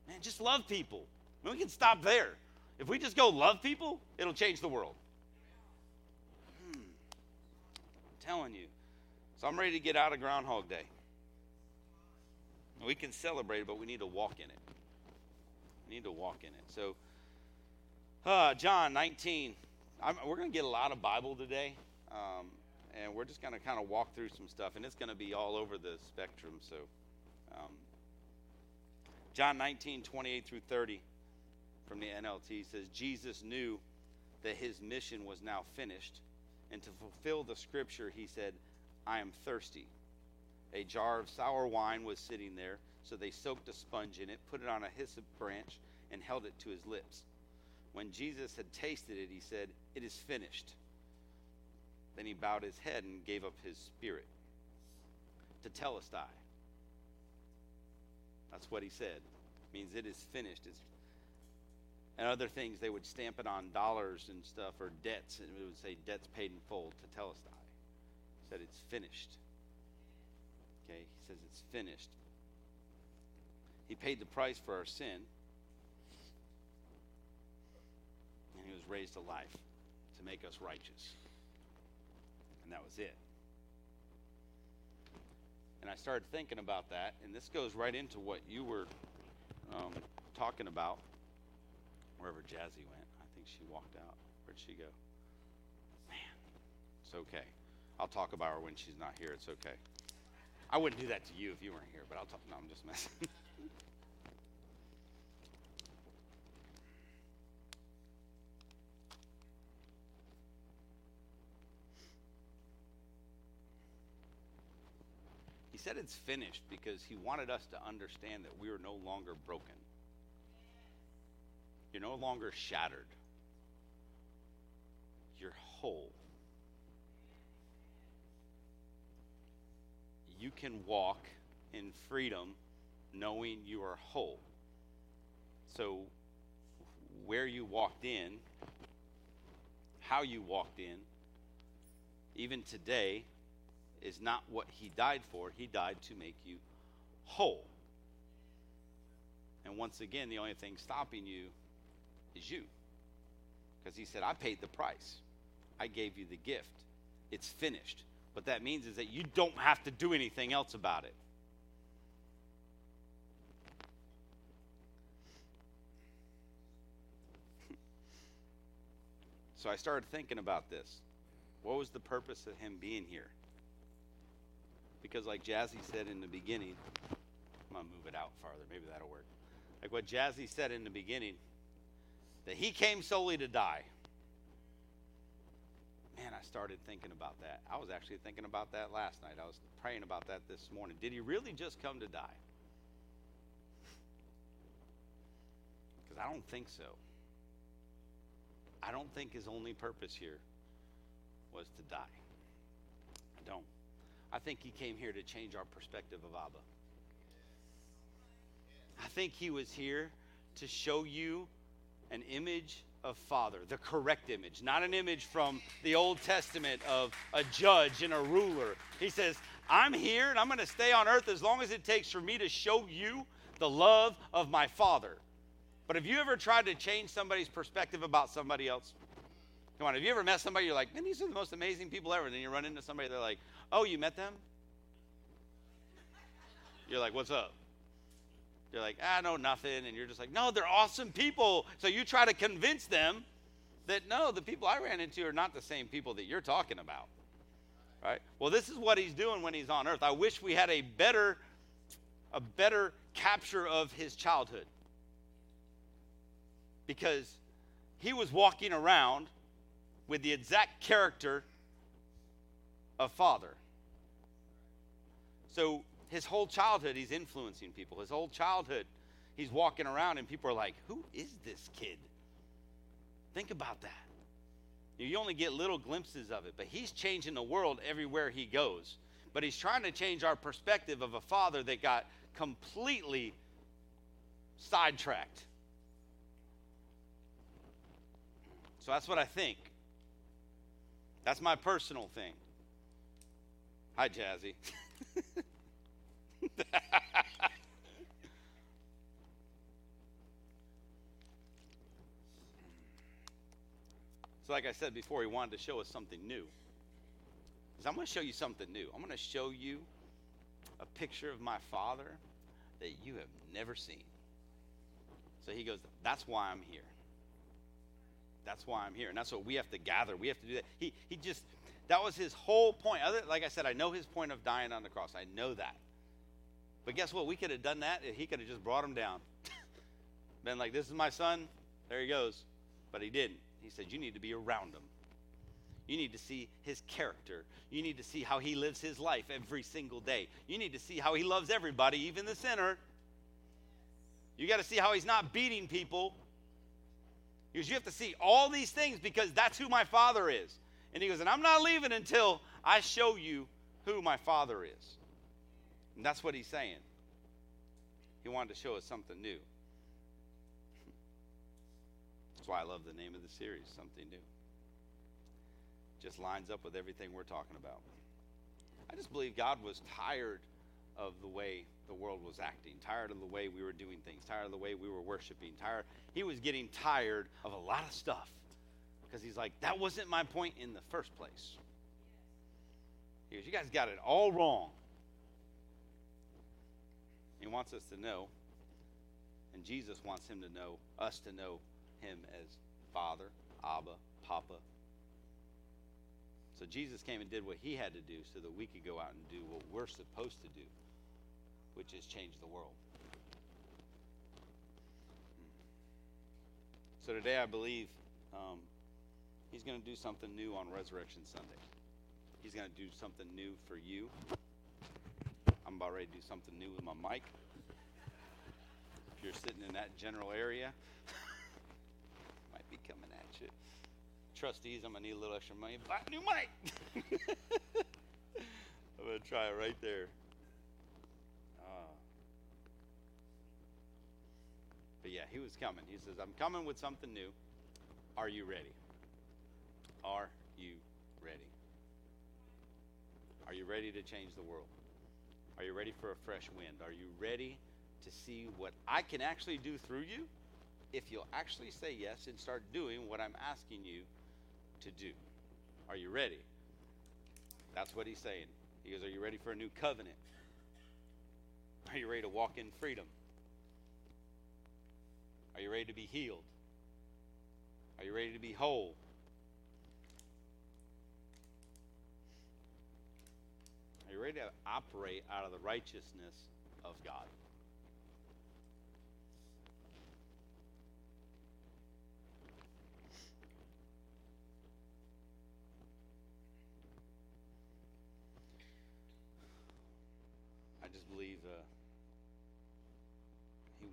Man, just love people. I mean, we can stop there. If we just go love people, it'll change the world. Hmm. I'm telling you. So I'm ready to get out of Groundhog Day. We can celebrate it, but we need to walk in it. We need to walk in it. So, uh, John 19. I'm, we're going to get a lot of Bible today, um, and we're just going to kind of walk through some stuff, and it's going to be all over the spectrum. So, um, John 19, 28 through 30 from the NLT says, Jesus knew that his mission was now finished. And to fulfill the scripture, he said, I am thirsty. A jar of sour wine was sitting there, so they soaked a sponge in it, put it on a hyssop branch, and held it to his lips. When Jesus had tasted it, he said, It is finished. Then he bowed his head and gave up his spirit. Tetelestai. That's what he said. It means it is finished. It's, and other things, they would stamp it on dollars and stuff or debts, and it would say debts paid in full tetelestai. He said it's finished. Okay, he says it's finished. He paid the price for our sin, and he was raised to life to make us righteous. And that was it. And I started thinking about that, and this goes right into what you were um, talking about. Wherever Jazzy went, I think she walked out. Where'd she go? Man, it's okay. I'll talk about her when she's not here. It's okay. I wouldn't do that to you if you weren't here, but I'll talk. No, I'm just messing. said it's finished because he wanted us to understand that we are no longer broken. You're no longer shattered. You're whole. You can walk in freedom knowing you are whole. So, where you walked in, how you walked in, even today, is not what he died for. He died to make you whole. And once again, the only thing stopping you is you. Because he said, I paid the price, I gave you the gift. It's finished. What that means is that you don't have to do anything else about it. So I started thinking about this. What was the purpose of him being here? Because, like Jazzy said in the beginning, I'm to move it out farther. Maybe that'll work. Like what Jazzy said in the beginning, that he came solely to die. Man, I started thinking about that. I was actually thinking about that last night. I was praying about that this morning. Did he really just come to die? Because I don't think so. I don't think his only purpose here was to die. I don't. I think he came here to change our perspective of Abba. I think he was here to show you an image of Father, the correct image, not an image from the Old Testament of a judge and a ruler. He says, I'm here and I'm going to stay on earth as long as it takes for me to show you the love of my Father. But have you ever tried to change somebody's perspective about somebody else? Come on, have you ever met somebody you're like, man, these are the most amazing people ever? And then you run into somebody, they're like, oh, you met them? You're like, what's up? They're like, ah, I know nothing. And you're just like, no, they're awesome people. So you try to convince them that no, the people I ran into are not the same people that you're talking about. Right? Well, this is what he's doing when he's on earth. I wish we had a better, a better capture of his childhood. Because he was walking around with the exact character of father. So his whole childhood, he's influencing people. His whole childhood, he's walking around and people are like, Who is this kid? Think about that. You only get little glimpses of it, but he's changing the world everywhere he goes. But he's trying to change our perspective of a father that got completely sidetracked. So that's what I think. That's my personal thing. Hi, Jazzy. so, like I said before, he wanted to show us something new. Because I'm going to show you something new. I'm going to show you a picture of my father that you have never seen. So he goes, That's why I'm here. That's why I'm here. And that's what we have to gather. We have to do that. He, he just, that was his whole point. Other, like I said, I know his point of dying on the cross. I know that. But guess what? We could have done that. He could have just brought him down. Been like, this is my son. There he goes. But he didn't. He said, you need to be around him. You need to see his character. You need to see how he lives his life every single day. You need to see how he loves everybody, even the sinner. You got to see how he's not beating people. Because you have to see all these things because that's who my father is. And he goes, and I'm not leaving until I show you who my father is. And that's what he's saying. He wanted to show us something new. That's why I love the name of the series, Something New. Just lines up with everything we're talking about. I just believe God was tired of the way the world was acting, tired of the way we were doing things, tired of the way we were worshiping, tired. He was getting tired of a lot of stuff because he's like, that wasn't my point in the first place. He goes, you guys got it all wrong. He wants us to know, and Jesus wants him to know, us to know him as Father, Abba, Papa. So Jesus came and did what he had to do so that we could go out and do what we're supposed to do which is change the world. So today I believe um, he's going to do something new on Resurrection Sunday. He's going to do something new for you. I'm about ready to do something new with my mic. If you're sitting in that general area, might be coming at you. Trustees, I'm gonna need a little extra money. Buy a new mic. I'm gonna try it right there. Uh, but yeah, he was coming. He says, I'm coming with something new. Are you ready? Are you ready? Are you ready to change the world? Are you ready for a fresh wind? Are you ready to see what I can actually do through you? If you'll actually say yes and start doing what I'm asking you to do. Are you ready? That's what he's saying. He goes, Are you ready for a new covenant? Are you ready to walk in freedom? Are you ready to be healed? Are you ready to be whole? Are to operate out of the righteousness of God? I just believe uh, he.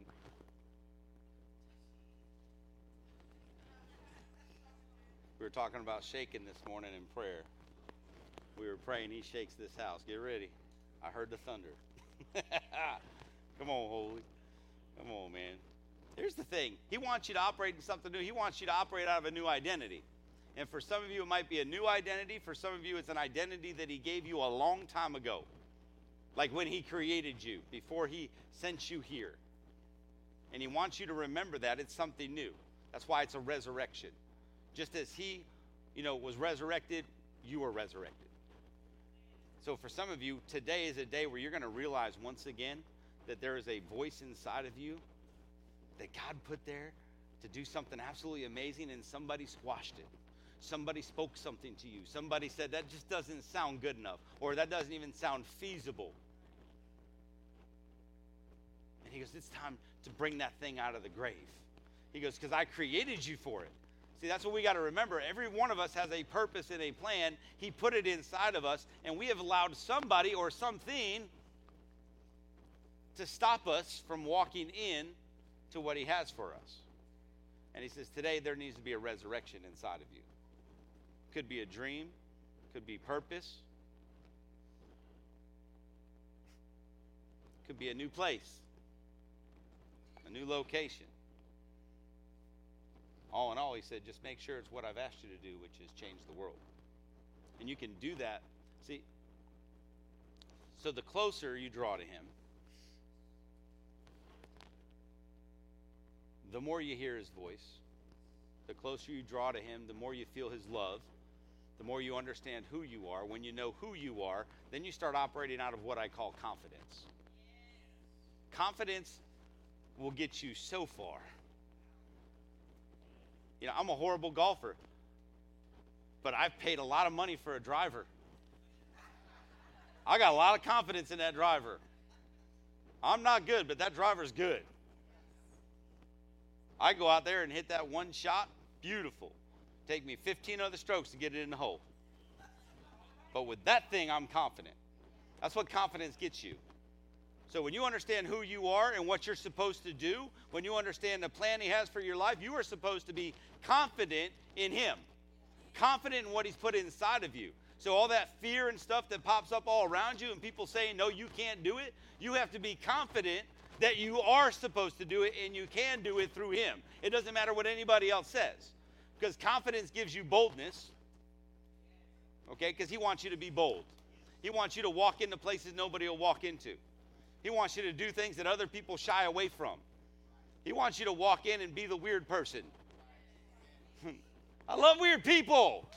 We were talking about shaking this morning in prayer. We were praying, He shakes this house. Get ready. I heard the thunder. Come on, Holy. Come on, man. Here's the thing He wants you to operate in something new, He wants you to operate out of a new identity. And for some of you, it might be a new identity. For some of you, it's an identity that He gave you a long time ago. Like when He created you, before He sent you here. And He wants you to remember that it's something new. That's why it's a resurrection. Just as He, you know, was resurrected, you were resurrected. So for some of you, today is a day where you're going to realize once again that there is a voice inside of you that God put there to do something absolutely amazing, and somebody squashed it. Somebody spoke something to you. Somebody said, that just doesn't sound good enough, or that doesn't even sound feasible. And he goes, it's time to bring that thing out of the grave. He goes, because I created you for it. See, that's what we got to remember. Every one of us has a purpose and a plan. He put it inside of us, and we have allowed somebody or something to stop us from walking in to what he has for us. And he says, Today there needs to be a resurrection inside of you. Could be a dream, could be purpose, could be a new place, a new location. All in all, he said, just make sure it's what I've asked you to do, which is change the world. And you can do that. See, so the closer you draw to him, the more you hear his voice, the closer you draw to him, the more you feel his love, the more you understand who you are. When you know who you are, then you start operating out of what I call confidence. Confidence will get you so far. You know, I'm a horrible golfer, but I've paid a lot of money for a driver. I got a lot of confidence in that driver. I'm not good, but that driver's good. I go out there and hit that one shot, beautiful. Take me 15 other strokes to get it in the hole. But with that thing, I'm confident. That's what confidence gets you. So when you understand who you are and what you're supposed to do, when you understand the plan He has for your life, you are supposed to be confident in Him, confident in what He's put inside of you. So all that fear and stuff that pops up all around you and people saying, no, you can't do it, you have to be confident that you are supposed to do it and you can do it through Him. It doesn't matter what anybody else says because confidence gives you boldness, okay? Because He wants you to be bold. He wants you to walk into places nobody will walk into. He wants you to do things that other people shy away from. He wants you to walk in and be the weird person. I love weird people.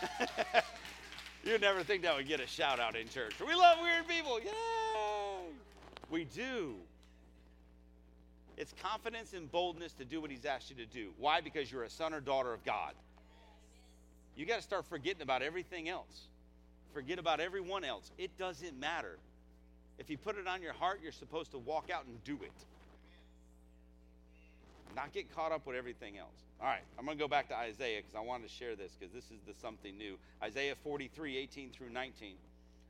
You'd never think that would get a shout out in church. We love weird people. Yay! We do. It's confidence and boldness to do what He's asked you to do. Why? Because you're a son or daughter of God. You got to start forgetting about everything else. Forget about everyone else. It doesn't matter. If you put it on your heart, you're supposed to walk out and do it. Not get caught up with everything else. All right, I'm going to go back to Isaiah because I wanted to share this because this is the something new. Isaiah 43, 18 through 19.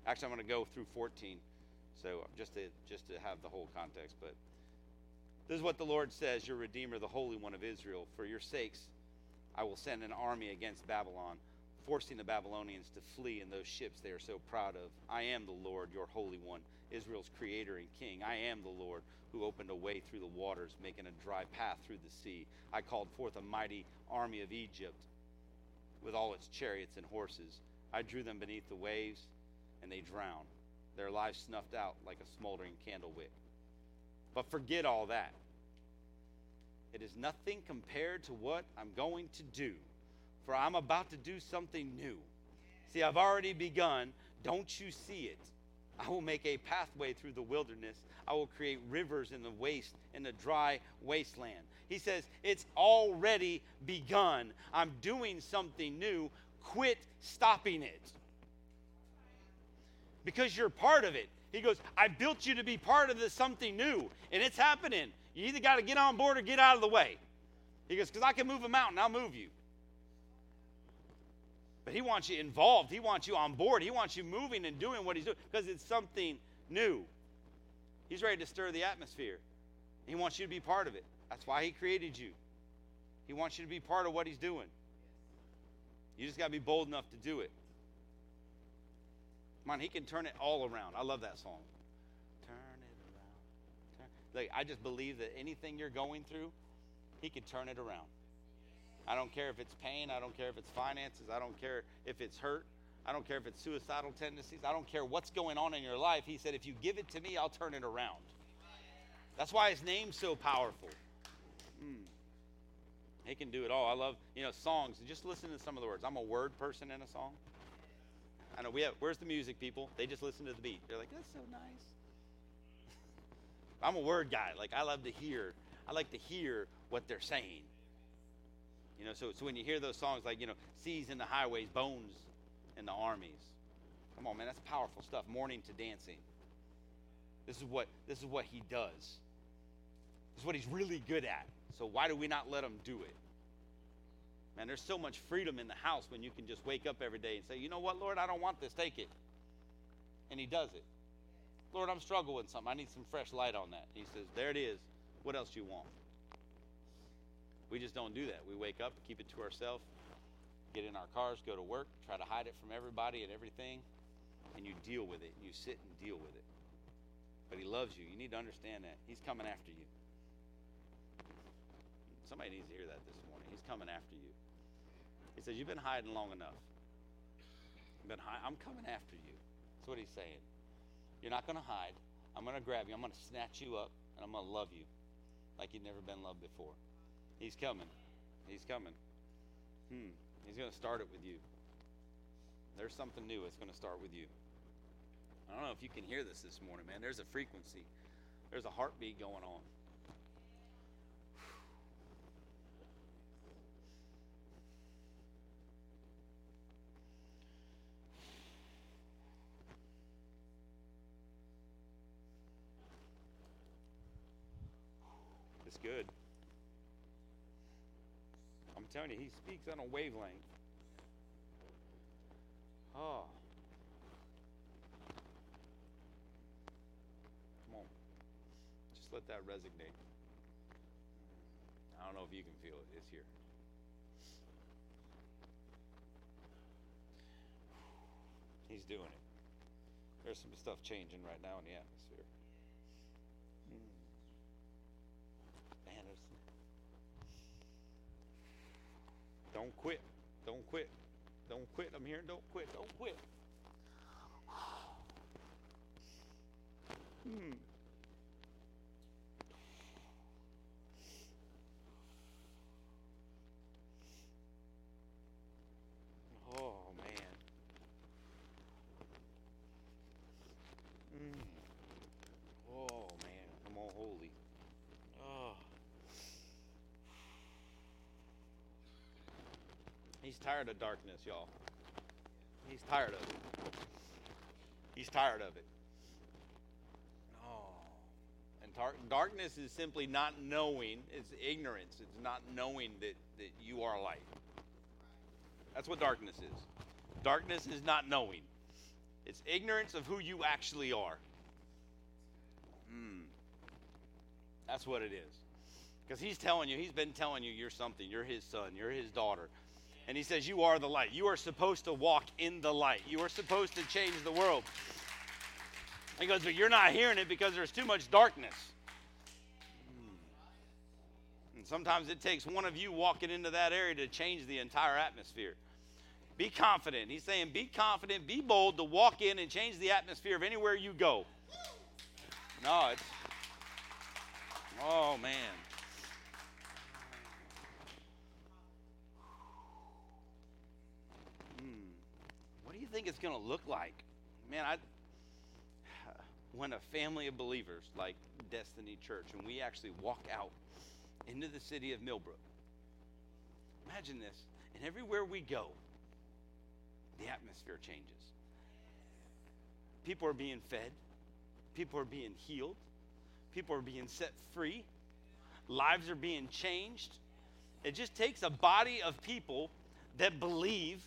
Actually, I'm going to go through 14. So uh, just to just to have the whole context, but this is what the Lord says, your Redeemer, the Holy One of Israel. For your sakes, I will send an army against Babylon, forcing the Babylonians to flee in those ships they are so proud of. I am the Lord, your Holy One, Israel's Creator and King. I am the Lord who opened a way through the waters, making a dry path through the sea. I called forth a mighty army of Egypt with all its chariots and horses. I drew them beneath the waves, and they drowned, their lives snuffed out like a smoldering candle wick. But forget all that. It is nothing compared to what I'm going to do, for I'm about to do something new. See, I've already begun. Don't you see it? I will make a pathway through the wilderness. I will create rivers in the waste, in the dry wasteland. He says, It's already begun. I'm doing something new. Quit stopping it. Because you're part of it. He goes, I built you to be part of this something new, and it's happening. You either got to get on board or get out of the way. He goes, Because I can move a mountain, I'll move you. But he wants you involved. He wants you on board. He wants you moving and doing what he's doing because it's something new. He's ready to stir the atmosphere. He wants you to be part of it. That's why he created you. He wants you to be part of what he's doing. You just got to be bold enough to do it. Come on, he can turn it all around. I love that song. Turn it around. Turn. Like, I just believe that anything you're going through, he can turn it around. I don't care if it's pain. I don't care if it's finances. I don't care if it's hurt. I don't care if it's suicidal tendencies. I don't care what's going on in your life. He said, if you give it to me, I'll turn it around. That's why his name's so powerful. Mm. He can do it all. I love, you know, songs. Just listen to some of the words. I'm a word person in a song. I know we have, where's the music people? They just listen to the beat. They're like, that's so nice. I'm a word guy. Like, I love to hear, I like to hear what they're saying. You know, so, so when you hear those songs like, you know, seas in the highways, bones in the armies. Come on, man, that's powerful stuff. Mourning to dancing. This is what this is what he does. This is what he's really good at. So why do we not let him do it? Man, there's so much freedom in the house when you can just wake up every day and say, you know what, Lord, I don't want this, take it. And he does it. Lord, I'm struggling with something. I need some fresh light on that. He says, There it is. What else do you want? We just don't do that. We wake up, keep it to ourselves, get in our cars, go to work, try to hide it from everybody and everything, and you deal with it. You sit and deal with it. But he loves you. You need to understand that. He's coming after you. Somebody needs to hear that this morning. He's coming after you. He says, You've been hiding long enough. You've been hi- I'm coming after you. That's what he's saying. You're not going to hide. I'm going to grab you. I'm going to snatch you up, and I'm going to love you like you've never been loved before. He's coming. He's coming. Hmm. He's going to start it with you. There's something new. It's going to start with you. I don't know if you can hear this this morning, man. There's a frequency, there's a heartbeat going on. It's good. Telling you, he speaks on a wavelength. Oh. Come on. Just let that resonate. I don't know if you can feel it. It's here. He's doing it. There's some stuff changing right now in the atmosphere. Don't quit. Don't quit. Don't quit. I'm here. don't quit. Don't quit. Hmm. Oh man. Mm. Oh man. Come on, holy. Oh. He's tired of darkness, y'all. He's tired of it. He's tired of it. Oh. And tar- darkness is simply not knowing, it's ignorance. It's not knowing that, that you are light. That's what darkness is. Darkness is not knowing, it's ignorance of who you actually are. Hmm. That's what it is. Because he's telling you, he's been telling you you're something. You're his son, you're his daughter. And he says, You are the light. You are supposed to walk in the light. You are supposed to change the world. He goes, But you're not hearing it because there's too much darkness. Hmm. And sometimes it takes one of you walking into that area to change the entire atmosphere. Be confident. He's saying, Be confident, be bold to walk in and change the atmosphere of anywhere you go. No, it's. Oh, man. Hmm. What do you think it's going to look like? Man, I when a family of believers like Destiny Church and we actually walk out into the city of Millbrook. Imagine this. And everywhere we go, the atmosphere changes. People are being fed, people are being healed, people are being set free, lives are being changed. It just takes a body of people that believe,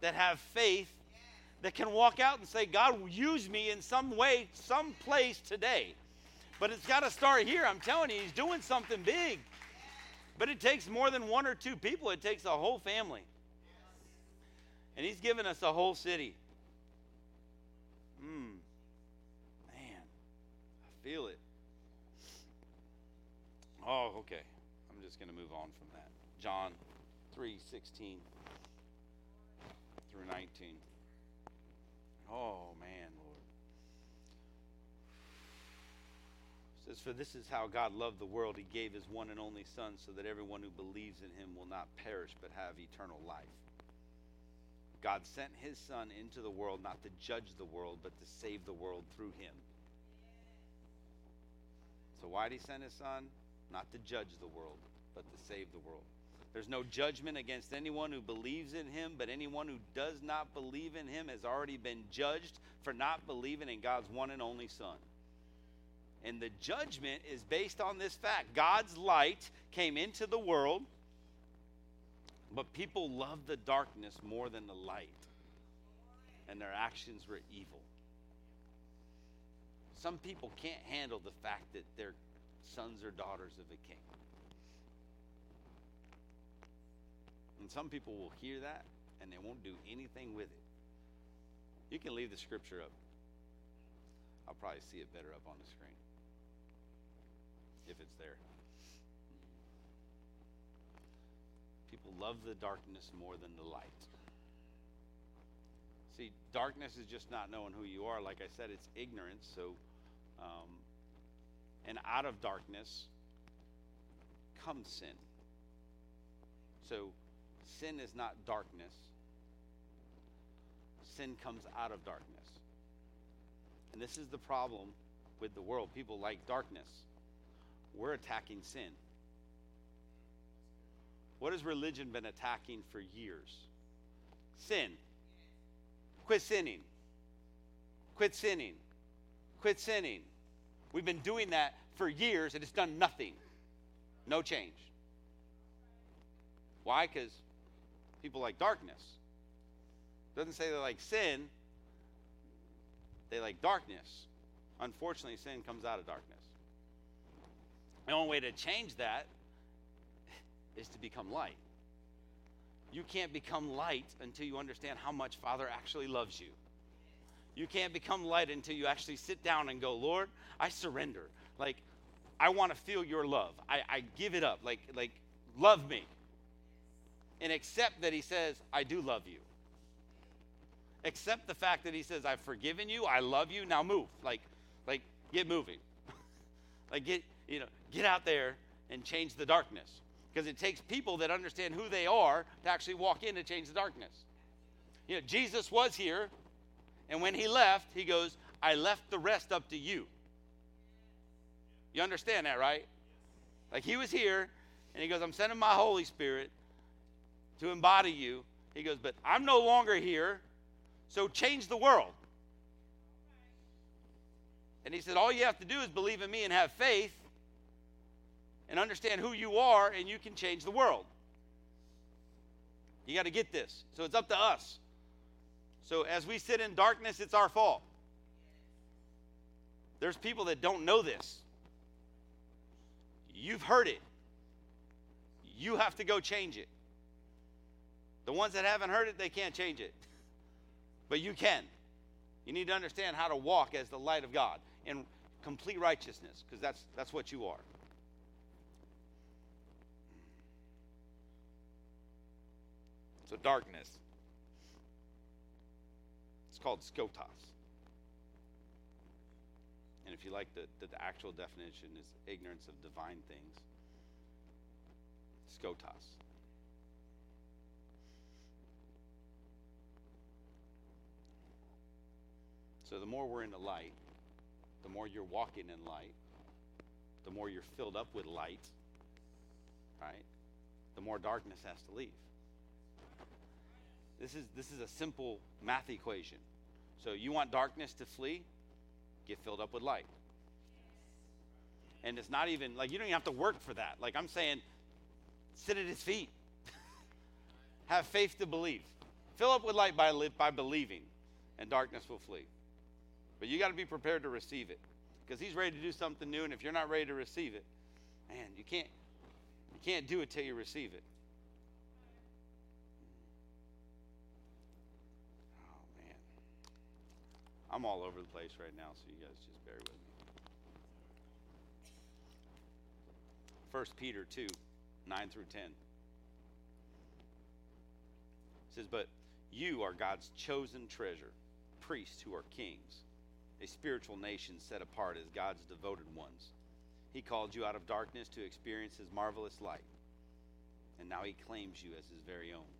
that have faith, that can walk out and say, God, will use me in some way, some place today. But it's got to start here. I'm telling you, He's doing something big. But it takes more than one or two people, it takes a whole family. And He's given us a whole city. Hmm. Man, I feel it. Oh, okay. I'm just going to move on from that. John 3 16 through 19. Oh, man, Lord. It says, For this is how God loved the world. He gave his one and only Son so that everyone who believes in him will not perish but have eternal life. God sent his Son into the world not to judge the world, but to save the world through him. So, why did he send his Son? Not to judge the world, but to save the world. There's no judgment against anyone who believes in him, but anyone who does not believe in him has already been judged for not believing in God's one and only Son. And the judgment is based on this fact God's light came into the world, but people loved the darkness more than the light, and their actions were evil. Some people can't handle the fact that they're sons or daughters of a king. And some people will hear that and they won't do anything with it. You can leave the scripture up. I'll probably see it better up on the screen if it's there. People love the darkness more than the light. See, darkness is just not knowing who you are. Like I said, it's ignorance. So, um, and out of darkness comes sin. So, sin is not darkness, sin comes out of darkness. And this is the problem with the world. People like darkness. We're attacking sin. What has religion been attacking for years? Sin. Quit sinning. Quit sinning. Quit sinning. We've been doing that for years and it's done nothing. No change. Why? Because people like darkness. Doesn't say they like sin, they like darkness. Unfortunately, sin comes out of darkness. The only way to change that is to become light. You can't become light until you understand how much Father actually loves you. You can't become light until you actually sit down and go, Lord, I surrender. Like, I want to feel your love. I, I give it up. Like, like, love me and accept that he says, I do love you. Accept the fact that he says, I've forgiven you, I love you, now move. Like, like get moving. like get, you know, get out there and change the darkness. Because it takes people that understand who they are to actually walk in to change the darkness. You know, Jesus was here, and when he left, he goes, I left the rest up to you. You understand that, right? Like he was here, and he goes, I'm sending my Holy Spirit, to embody you. He goes, But I'm no longer here, so change the world. And he said, All you have to do is believe in me and have faith and understand who you are, and you can change the world. You got to get this. So it's up to us. So as we sit in darkness, it's our fault. There's people that don't know this. You've heard it. You have to go change it. The ones that haven't heard it, they can't change it. But you can. You need to understand how to walk as the light of God in complete righteousness, because that's, that's what you are. So, darkness. It's called skotos. And if you like the, the, the actual definition is ignorance of divine things. Skotos. So the more we're in the light, the more you're walking in light, the more you're filled up with light, right? The more darkness has to leave. This is this is a simple math equation. So you want darkness to flee? Get filled up with light. And it's not even like you don't even have to work for that. Like I'm saying, sit at his feet. have faith to believe. Fill up with light by, by believing, and darkness will flee. But you got to be prepared to receive it because he's ready to do something new. And if you're not ready to receive it, man, you can't you can't do it till you receive it. Oh man, I'm all over the place right now, so you guys just bear with me. First Peter two, nine through ten says, "But you are God's chosen treasure, priests who are kings." A spiritual nation set apart as God's devoted ones. He called you out of darkness to experience His marvelous light, and now He claims you as His very own.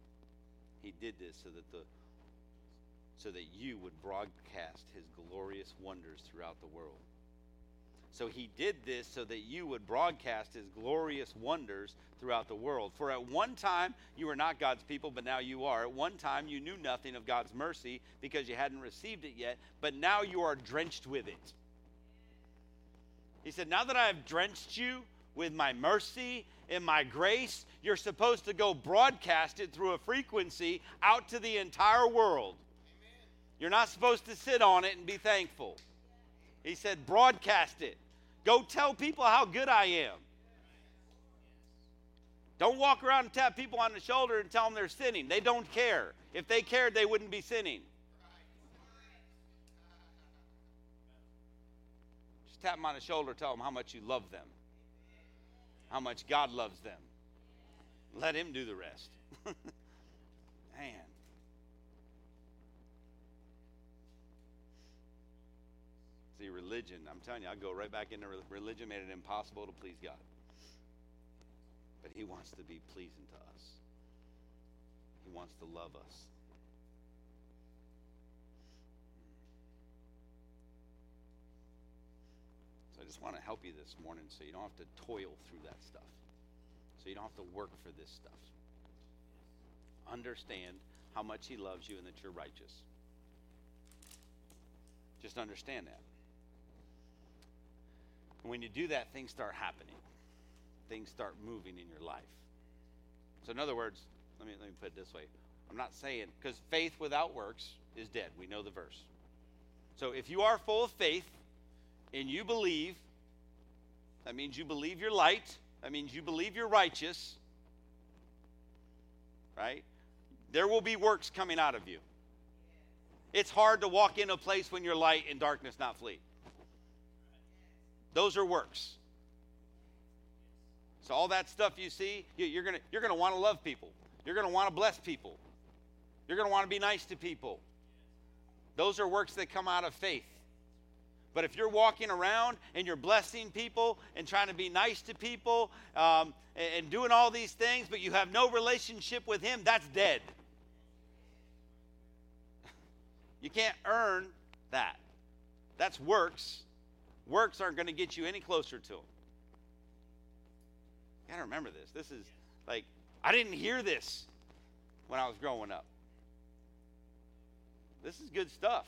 He did this so that the so that you would broadcast His glorious wonders throughout the world. So he did this so that you would broadcast his glorious wonders throughout the world. For at one time you were not God's people, but now you are. At one time you knew nothing of God's mercy because you hadn't received it yet, but now you are drenched with it. He said, Now that I have drenched you with my mercy and my grace, you're supposed to go broadcast it through a frequency out to the entire world. You're not supposed to sit on it and be thankful. He said, broadcast it. Go tell people how good I am. Don't walk around and tap people on the shoulder and tell them they're sinning. They don't care. If they cared, they wouldn't be sinning. Just tap them on the shoulder, tell them how much you love them, how much God loves them. Let Him do the rest. Man. Religion, I'm telling you, I go right back into religion, made it impossible to please God. But He wants to be pleasing to us, He wants to love us. So I just want to help you this morning so you don't have to toil through that stuff, so you don't have to work for this stuff. Understand how much He loves you and that you're righteous. Just understand that. And when you do that, things start happening. Things start moving in your life. So, in other words, let me, let me put it this way I'm not saying, because faith without works is dead. We know the verse. So, if you are full of faith and you believe, that means you believe you're light, that means you believe you're righteous, right? There will be works coming out of you. It's hard to walk in a place when you're light and darkness not flee. Those are works. So all that stuff you see, you're gonna you're gonna want to love people. You're gonna want to bless people. You're gonna want to be nice to people. Those are works that come out of faith. But if you're walking around and you're blessing people and trying to be nice to people um, and, and doing all these things, but you have no relationship with Him, that's dead. You can't earn that. That's works Works aren't going to get you any closer to Him. You got to remember this. This is like, I didn't hear this when I was growing up. This is good stuff.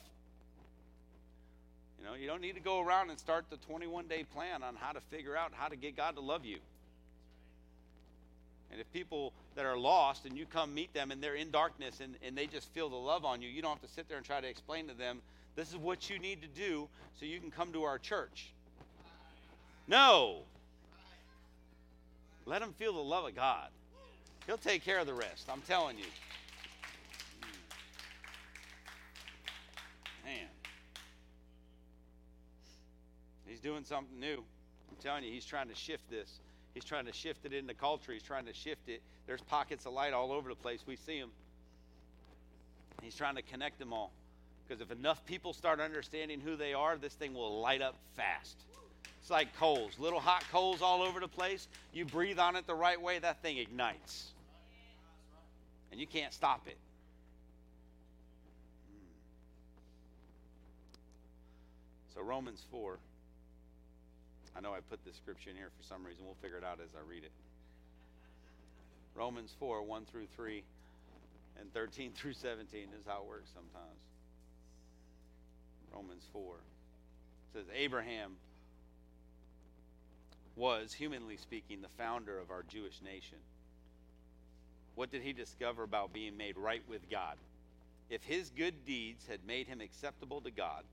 You know, you don't need to go around and start the 21 day plan on how to figure out how to get God to love you. And if people that are lost and you come meet them and they're in darkness and, and they just feel the love on you, you don't have to sit there and try to explain to them This is what you need to do so you can come to our church. No. Let them feel the love of God. He'll take care of the rest. I'm telling you. Man. He's doing something new. I'm telling you, he's trying to shift this. He's trying to shift it into culture. He's trying to shift it. There's pockets of light all over the place. We see them. He's trying to connect them all. Because if enough people start understanding who they are, this thing will light up fast. It's like coals, little hot coals all over the place. You breathe on it the right way, that thing ignites. And you can't stop it. Hmm. So, Romans 4. I know I put this scripture in here for some reason. We'll figure it out as I read it. Romans 4 1 through 3 and 13 through 17 is how it works sometimes. Romans 4 it says, Abraham was, humanly speaking, the founder of our Jewish nation. What did he discover about being made right with God? If his good deeds had made him acceptable to God,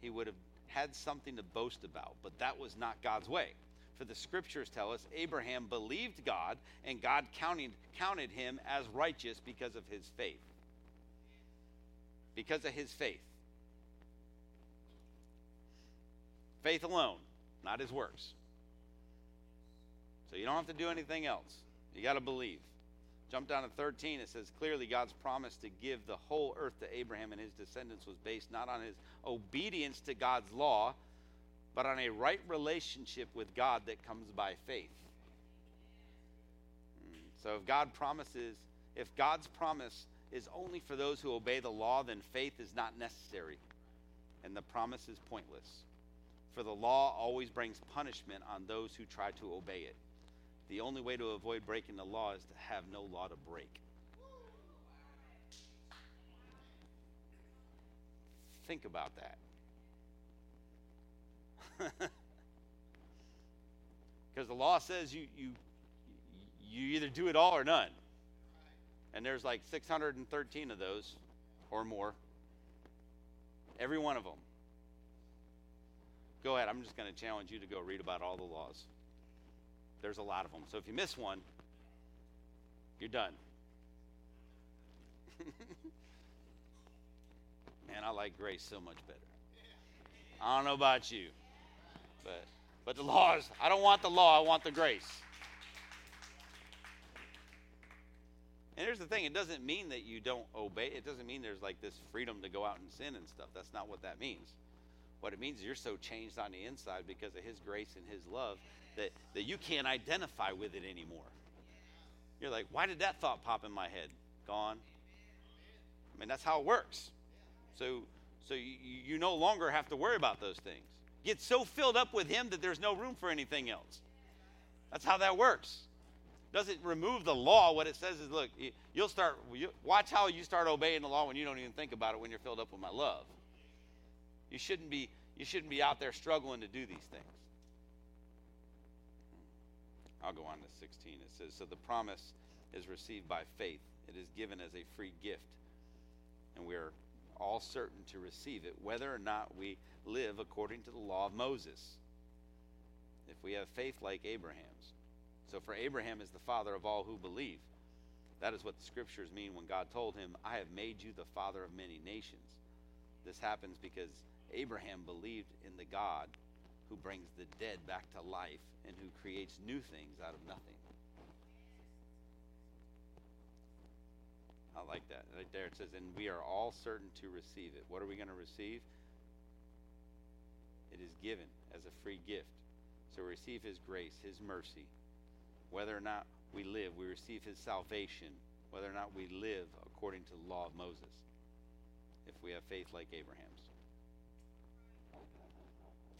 he would have had something to boast about, but that was not God's way. For the scriptures tell us Abraham believed God, and God counted, counted him as righteous because of his faith. Because of his faith. Faith alone, not his works. So you don't have to do anything else. You got to believe. Jump down to 13. It says clearly God's promise to give the whole earth to Abraham and his descendants was based not on his obedience to God's law, but on a right relationship with God that comes by faith. Hmm. So if God promises, if God's promise is only for those who obey the law, then faith is not necessary, and the promise is pointless. For the law always brings punishment on those who try to obey it. The only way to avoid breaking the law is to have no law to break. Think about that. because the law says you, you, you either do it all or none. And there's like 613 of those or more. Every one of them. Go ahead. I'm just going to challenge you to go read about all the laws. There's a lot of them. So if you miss one, you're done. Man, I like grace so much better. I don't know about you. But but the laws, I don't want the law, I want the grace. And here's the thing, it doesn't mean that you don't obey. It doesn't mean there's like this freedom to go out and sin and stuff. That's not what that means. What it means is you're so changed on the inside because of his grace and his love that, that you can't identify with it anymore. You're like, why did that thought pop in my head? Gone. I mean, that's how it works. So so you, you no longer have to worry about those things. Get so filled up with Him that there's no room for anything else. That's how that works. Doesn't remove the law. What it says is, look, you'll start. You, watch how you start obeying the law when you don't even think about it. When you're filled up with my love, you shouldn't be. You shouldn't be out there struggling to do these things. I'll go on to 16. It says, So the promise is received by faith. It is given as a free gift. And we are all certain to receive it, whether or not we live according to the law of Moses. If we have faith like Abraham's. So, for Abraham is the father of all who believe. That is what the scriptures mean when God told him, I have made you the father of many nations. This happens because Abraham believed in the God who brings the dead back to life and who creates new things out of nothing. I like that. Right there it says, and we are all certain to receive it. What are we going to receive? It is given as a free gift. So receive his grace, his mercy. Whether or not we live, we receive his salvation, whether or not we live according to the law of Moses, if we have faith like Abraham's.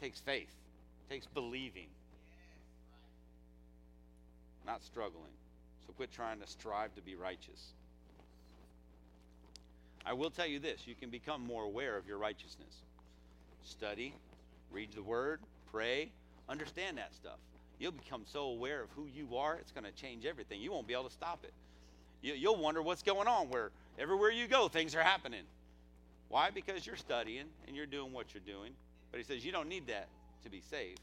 Takes faith, it takes believing, not struggling. So quit trying to strive to be righteous. I will tell you this you can become more aware of your righteousness. Study, read the word, pray, understand that stuff. You'll become so aware of who you are, it's going to change everything. You won't be able to stop it. You, will wonder what's going on where everywhere you go, things are happening. Why? Because you're studying and you're doing what you're doing. But he says you don't need that to be saved.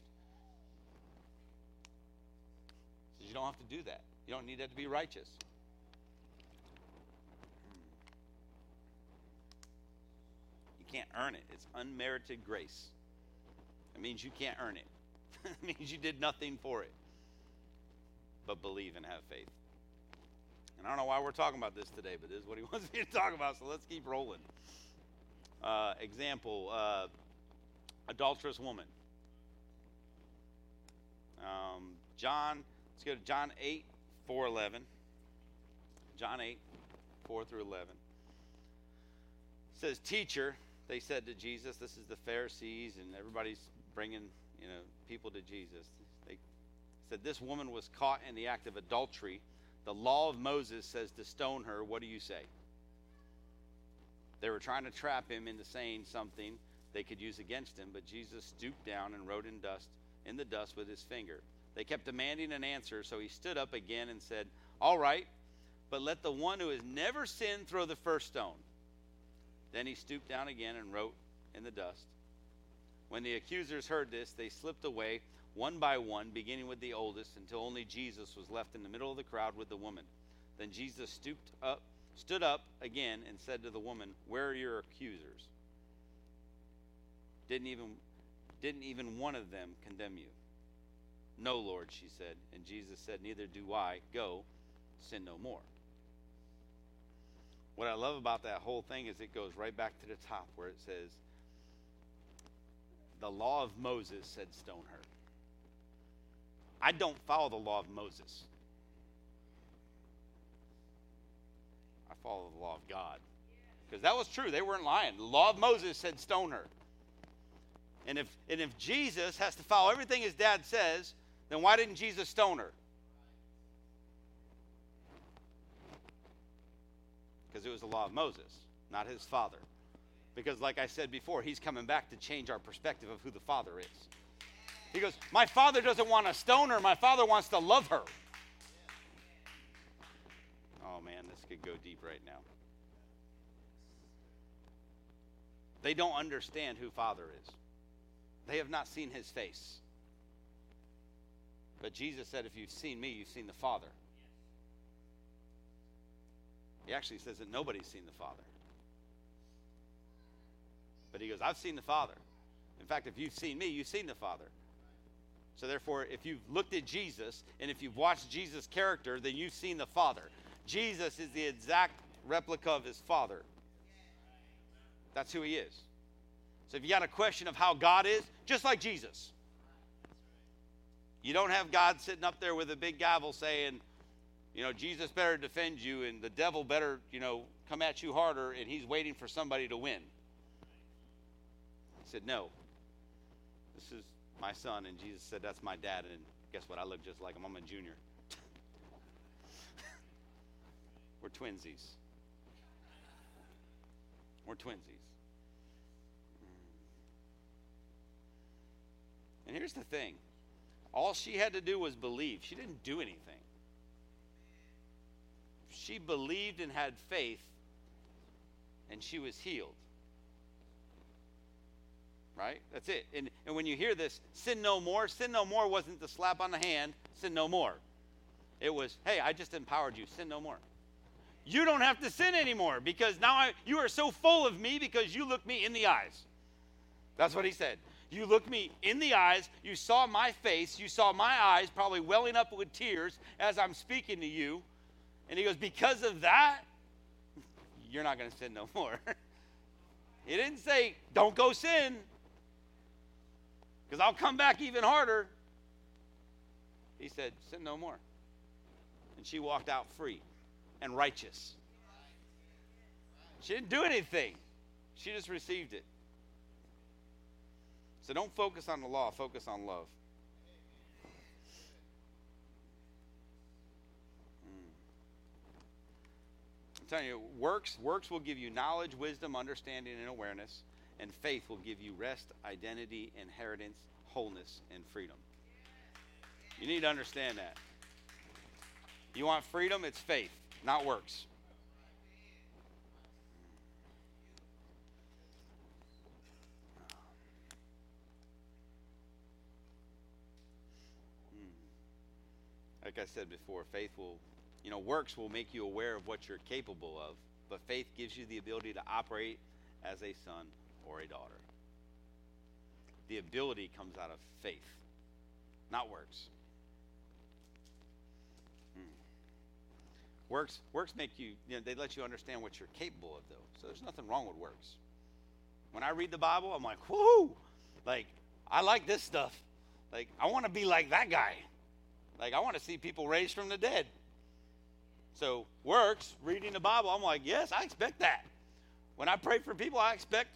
He says you don't have to do that. You don't need that to be righteous. You can't earn it. It's unmerited grace. It means you can't earn it. it means you did nothing for it. But believe and have faith. And I don't know why we're talking about this today, but this is what he wants me to talk about, so let's keep rolling. Uh, example uh, adulterous woman. Um, John, let's go to John 8, 4 11. John 8, 4 through 11. It says, Teacher, they said to Jesus, this is the Pharisees, and everybody's bringing you know people to Jesus. They said, This woman was caught in the act of adultery. The law of Moses says to stone her. What do you say? They were trying to trap him into saying something they could use against him, but Jesus stooped down and wrote in dust in the dust with his finger. They kept demanding an answer, so he stood up again and said, All right, but let the one who has never sinned throw the first stone. Then he stooped down again and wrote in the dust. When the accusers heard this, they slipped away one by one, beginning with the oldest, until only Jesus was left in the middle of the crowd with the woman. Then Jesus stooped up, stood up again, and said to the woman, Where are your accusers? Didn't even, didn't even one of them condemn you? No, Lord, she said. And Jesus said, Neither do I. Go, sin no more. What I love about that whole thing is it goes right back to the top where it says, The law of Moses said, Stone her. I don't follow the law of Moses. I follow the law of God. Because that was true. They weren't lying. The law of Moses said, Stone her. And if, and if Jesus has to follow everything his dad says, then why didn't Jesus stone her? Because it was the law of Moses, not his father. Because, like I said before, he's coming back to change our perspective of who the father is. He goes, My father doesn't want to stone her, my father wants to love her. Oh man, this could go deep right now. They don't understand who Father is. They have not seen his face. But Jesus said, If you've seen me, you've seen the Father. He actually says that nobody's seen the Father. But he goes, I've seen the Father. In fact, if you've seen me, you've seen the Father. So therefore, if you've looked at Jesus and if you've watched Jesus' character, then you've seen the Father. Jesus is the exact replica of his Father. That's who he is. So if you got a question of how God is, just like Jesus. You don't have God sitting up there with a big gavel saying, you know, Jesus better defend you and the devil better, you know, come at you harder and he's waiting for somebody to win. He said, No. This is my son. And Jesus said, That's my dad. And guess what? I look just like him. I'm a junior. We're twinsies. We're twinsies. And here's the thing all she had to do was believe. She didn't do anything. She believed and had faith, and she was healed. Right? That's it. And, and when you hear this, sin no more, sin no more wasn't the slap on the hand, sin no more. It was, hey, I just empowered you, sin no more. You don't have to sin anymore because now I, you are so full of me because you look me in the eyes. That's what he said. You looked me in the eyes. You saw my face. You saw my eyes probably welling up with tears as I'm speaking to you. And he goes, Because of that, you're not going to sin no more. he didn't say, Don't go sin, because I'll come back even harder. He said, Sin no more. And she walked out free and righteous. She didn't do anything, she just received it. So don't focus on the law, focus on love. Hmm. I'm telling you, works works will give you knowledge, wisdom, understanding, and awareness, and faith will give you rest, identity, inheritance, wholeness, and freedom. You need to understand that. You want freedom? It's faith, not works. Like I said before, faith will, you know, works will make you aware of what you're capable of, but faith gives you the ability to operate as a son or a daughter. The ability comes out of faith, not works. Hmm. Works, works make you, you know, they let you understand what you're capable of, though. So there's nothing wrong with works. When I read the Bible, I'm like, whoo! Like, I like this stuff. Like, I want to be like that guy. Like, I want to see people raised from the dead. So, works, reading the Bible, I'm like, yes, I expect that. When I pray for people, I expect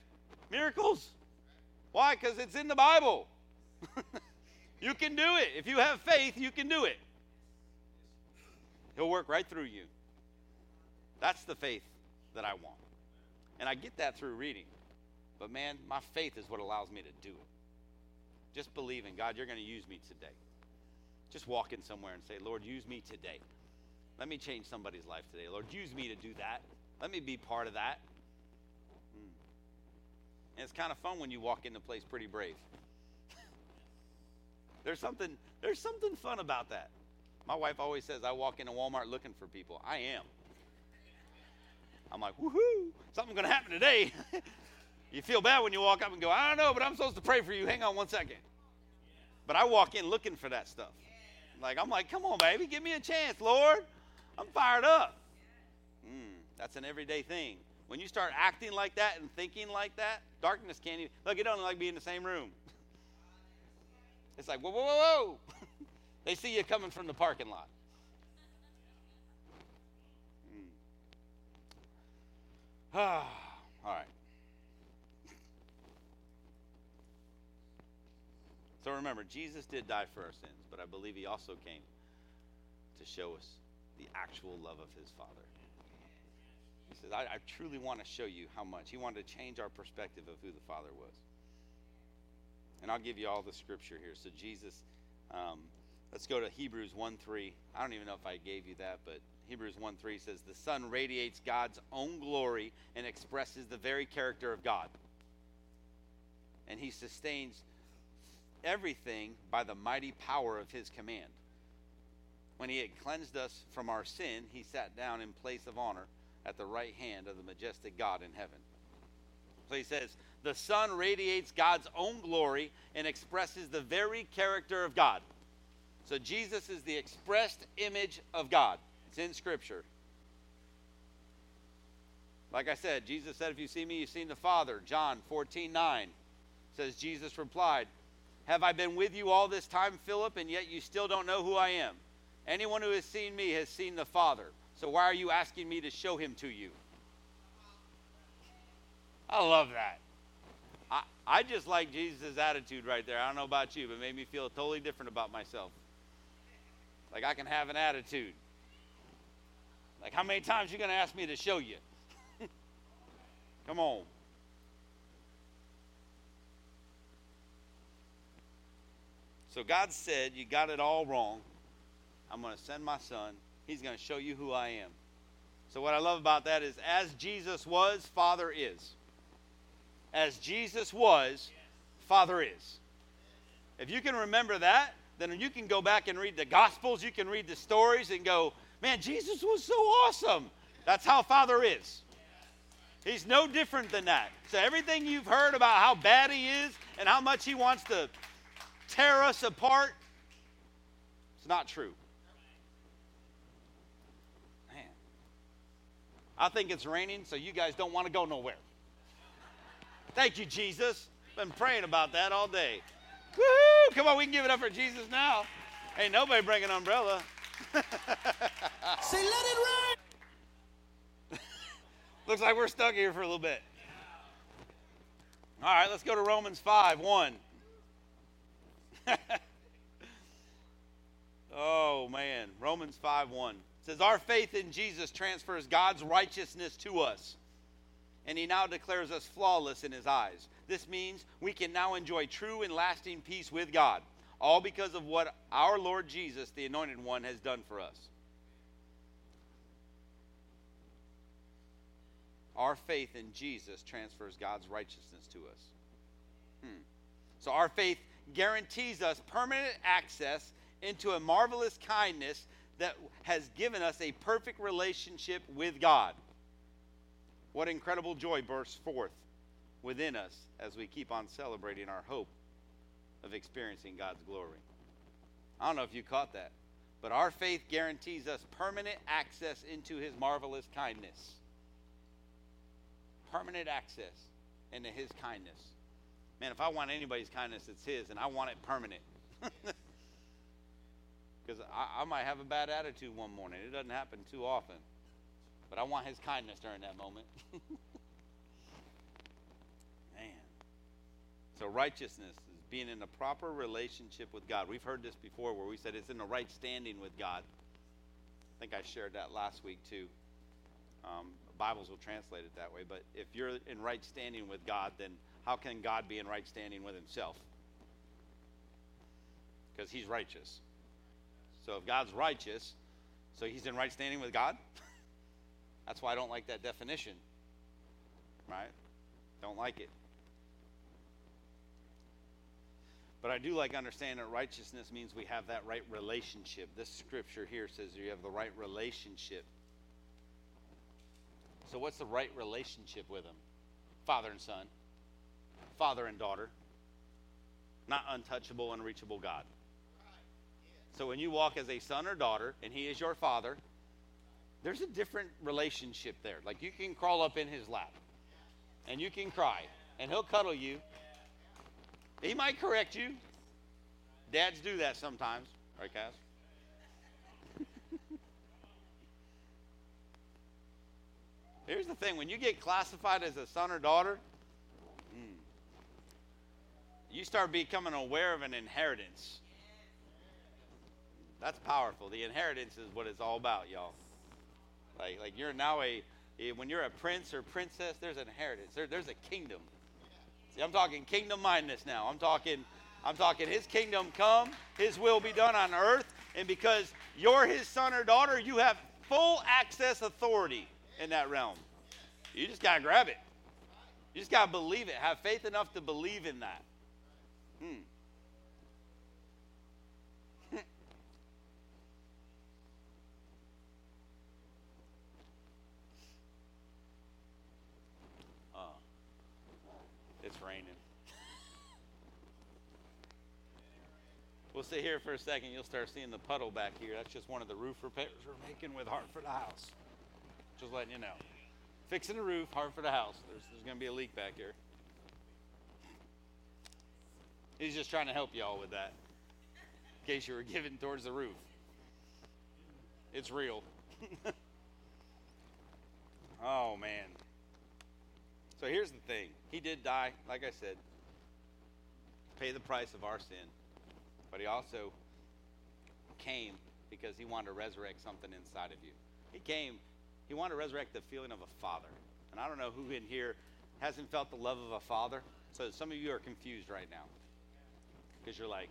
miracles. Why? Because it's in the Bible. you can do it. If you have faith, you can do it. He'll work right through you. That's the faith that I want. And I get that through reading. But man, my faith is what allows me to do it. Just believe in God, you're going to use me today. Just walk in somewhere and say, Lord, use me today. Let me change somebody's life today. Lord, use me to do that. Let me be part of that. Mm. And it's kind of fun when you walk into place pretty brave. there's something there's something fun about that. My wife always says I walk into Walmart looking for people. I am. I'm like, woohoo, something's gonna happen today. You feel bad when you walk up and go, I don't know, but I'm supposed to pray for you. Hang on one second. But I walk in looking for that stuff. Like, I'm like, come on, baby, give me a chance, Lord. I'm fired up. Mm, that's an everyday thing. When you start acting like that and thinking like that, darkness can't even, look, it doesn't like being in the same room. It's like, whoa, whoa, whoa, whoa. they see you coming from the parking lot. Mm. Ah, all right. So remember, Jesus did die for our sins, but I believe he also came to show us the actual love of his Father. He says, I, I truly want to show you how much. He wanted to change our perspective of who the Father was. And I'll give you all the scripture here. So, Jesus, um, let's go to Hebrews 1 3. I don't even know if I gave you that, but Hebrews 1 3 says, The Son radiates God's own glory and expresses the very character of God. And he sustains everything by the mighty power of his command. When he had cleansed us from our sin, he sat down in place of honor at the right hand of the majestic God in heaven. So he says, the Son radiates God's own glory and expresses the very character of God. So Jesus is the expressed image of God. It's in Scripture. Like I said, Jesus said, If you see me, you've seen the Father. John 14 9 says, Jesus replied, have I been with you all this time, Philip, and yet you still don't know who I am? Anyone who has seen me has seen the Father. So why are you asking me to show him to you? I love that. I, I just like Jesus' attitude right there. I don't know about you, but it made me feel totally different about myself. Like I can have an attitude. Like how many times you going to ask me to show you? Come on. So God said, You got it all wrong. I'm going to send my son. He's going to show you who I am. So, what I love about that is, as Jesus was, Father is. As Jesus was, Father is. If you can remember that, then you can go back and read the Gospels, you can read the stories and go, man, Jesus was so awesome. That's how Father is. He's no different than that. So, everything you've heard about how bad He is and how much He wants to tear us apart. It's not true. Man. I think it's raining, so you guys don't want to go nowhere. Thank you, Jesus. Been praying about that all day. Woo! Come on, we can give it up for Jesus now. Ain't nobody bring an umbrella. Say, let it rain. Looks like we're stuck here for a little bit. All right, let's go to Romans 5 1. oh man, Romans 5 1 says, Our faith in Jesus transfers God's righteousness to us, and he now declares us flawless in his eyes. This means we can now enjoy true and lasting peace with God, all because of what our Lord Jesus, the Anointed One, has done for us. Our faith in Jesus transfers God's righteousness to us. Hmm. So our faith guarantees us permanent access into a marvelous kindness that has given us a perfect relationship with God. What incredible joy bursts forth within us as we keep on celebrating our hope of experiencing God's glory. I don't know if you caught that, but our faith guarantees us permanent access into His marvelous kindness. Permanent access into His kindness. Man, if I want anybody's kindness, it's His, and I want it permanent. Because I, I might have a bad attitude one morning. It doesn't happen too often. But I want His kindness during that moment. Man. So, righteousness is being in a proper relationship with God. We've heard this before where we said it's in the right standing with God. I think I shared that last week too. Um, Bibles will translate it that way. But if you're in right standing with God, then how can God be in right standing with Himself? Because He's righteous. So if God's righteous, so He's in right standing with God? That's why I don't like that definition. Right? Don't like it. But I do like understanding that righteousness means we have that right relationship. This scripture here says you have the right relationship. So, what's the right relationship with Him? Father and Son, Father and daughter, not untouchable, unreachable God. So, when you walk as a son or daughter and He is your Father, there's a different relationship there. Like you can crawl up in His lap and you can cry and He'll cuddle you he might correct you. Dads do that sometimes, right, Cass? Here's the thing when you get classified as a son or daughter, you start becoming aware of an inheritance. That's powerful. The inheritance is what it's all about, y'all. Like, like you're now a, when you're a prince or princess, there's an inheritance. There, there's a kingdom. See, I'm talking kingdom mindedness now. I'm talking, I'm talking his kingdom come, his will be done on earth. And because you're his son or daughter, you have full access authority in that realm. You just got to grab it. You just got to believe it. Have faith enough to believe in that. Hmm. it's raining. we'll sit here for a second. You'll start seeing the puddle back here. That's just one of the roof repairs we're making with Hartford House. Just letting you know fixing the roof, hard for the house. There's, there's going to be a leak back here. He's just trying to help y'all with that, in case you were giving towards the roof. It's real. oh, man. So here's the thing He did die, like I said, pay the price of our sin. But He also came because He wanted to resurrect something inside of you. He came he wanted to resurrect the feeling of a father. And I don't know who in here hasn't felt the love of a father. So some of you are confused right now because you're like,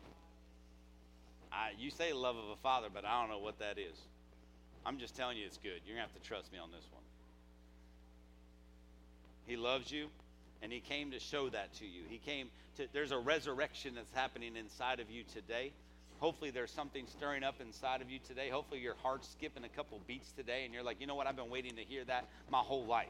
I, you say love of a father, but I don't know what that is. I'm just telling you it's good. You're going to have to trust me on this one. He loves you, and He came to show that to you. He came to, there's a resurrection that's happening inside of you today. Hopefully, there's something stirring up inside of you today. Hopefully, your heart's skipping a couple beats today, and you're like, you know what? I've been waiting to hear that my whole life.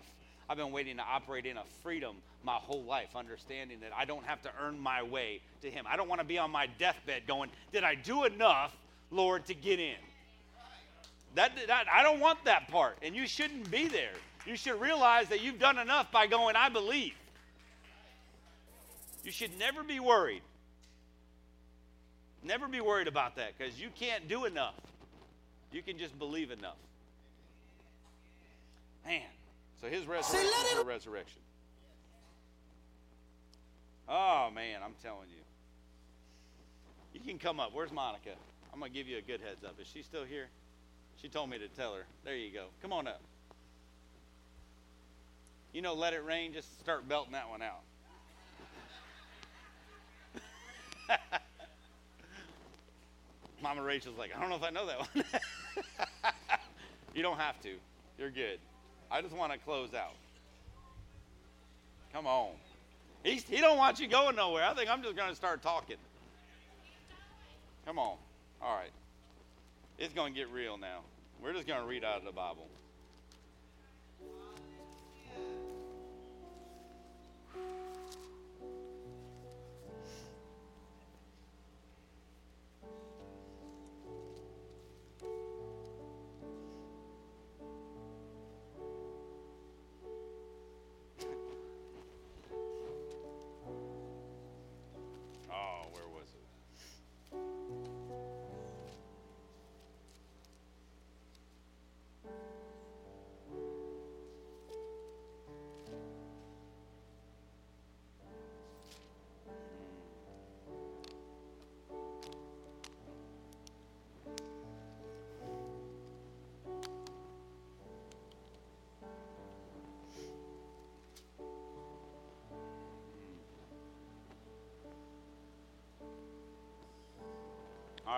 I've been waiting to operate in a freedom my whole life, understanding that I don't have to earn my way to Him. I don't want to be on my deathbed going, Did I do enough, Lord, to get in? That, that, I don't want that part, and you shouldn't be there. You should realize that you've done enough by going, I believe. You should never be worried Never be worried about that because you can't do enough. You can just believe enough. Man. So his resurrection is a resurrection. Oh, man, I'm telling you. You can come up. Where's Monica? I'm going to give you a good heads up. Is she still here? She told me to tell her. There you go. Come on up. You know, let it rain, just start belting that one out. Mama Rachel's like, I don't know if I know that one. you don't have to. You're good. I just want to close out. Come on. He's, he don't want you going nowhere. I think I'm just going to start talking. Come on. All right. It's going to get real now. We're just going to read out of the Bible.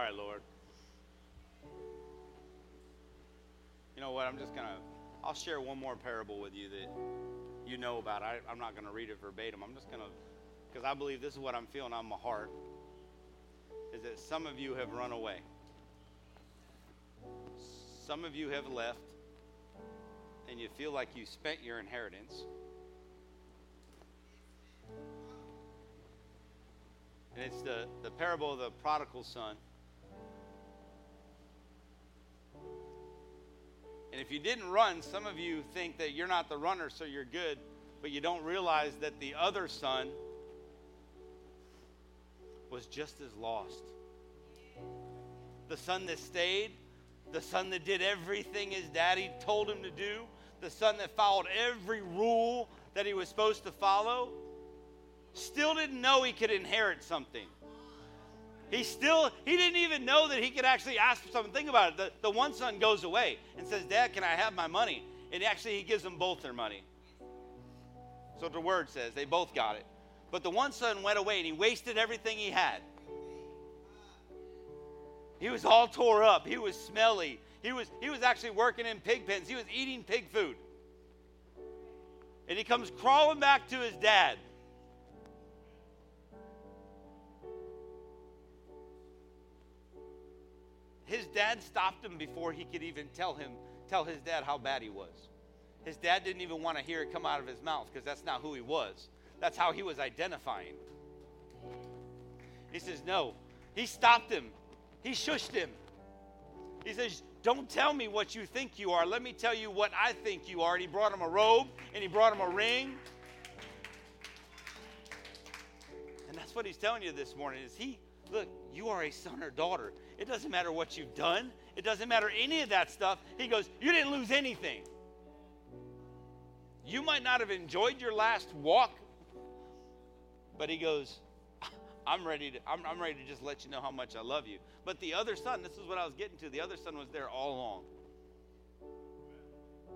Right, Lord. You know what? I'm just going to, I'll share one more parable with you that you know about. I, I'm not going to read it verbatim. I'm just going to, because I believe this is what I'm feeling on my heart, is that some of you have run away. Some of you have left, and you feel like you spent your inheritance. And it's the, the parable of the prodigal son. And if you didn't run, some of you think that you're not the runner, so you're good, but you don't realize that the other son was just as lost. The son that stayed, the son that did everything his daddy told him to do, the son that followed every rule that he was supposed to follow, still didn't know he could inherit something. He still, he didn't even know that he could actually ask for something. Think about it. The, the one son goes away and says, Dad, can I have my money? And actually, he gives them both their money. So the word says they both got it. But the one son went away and he wasted everything he had. He was all tore up. He was smelly. He was, he was actually working in pig pens. He was eating pig food. And he comes crawling back to his dad. His dad stopped him before he could even tell him, tell his dad how bad he was. His dad didn't even want to hear it come out of his mouth because that's not who he was. That's how he was identifying. He says, No. He stopped him. He shushed him. He says, Don't tell me what you think you are. Let me tell you what I think you are. And he brought him a robe and he brought him a ring. And that's what he's telling you this morning is he, look, you are a son or daughter. It doesn't matter what you've done. It doesn't matter any of that stuff. He goes, You didn't lose anything. You might not have enjoyed your last walk, but he goes, I'm ready to I'm, I'm ready to just let you know how much I love you. But the other son, this is what I was getting to. The other son was there all along.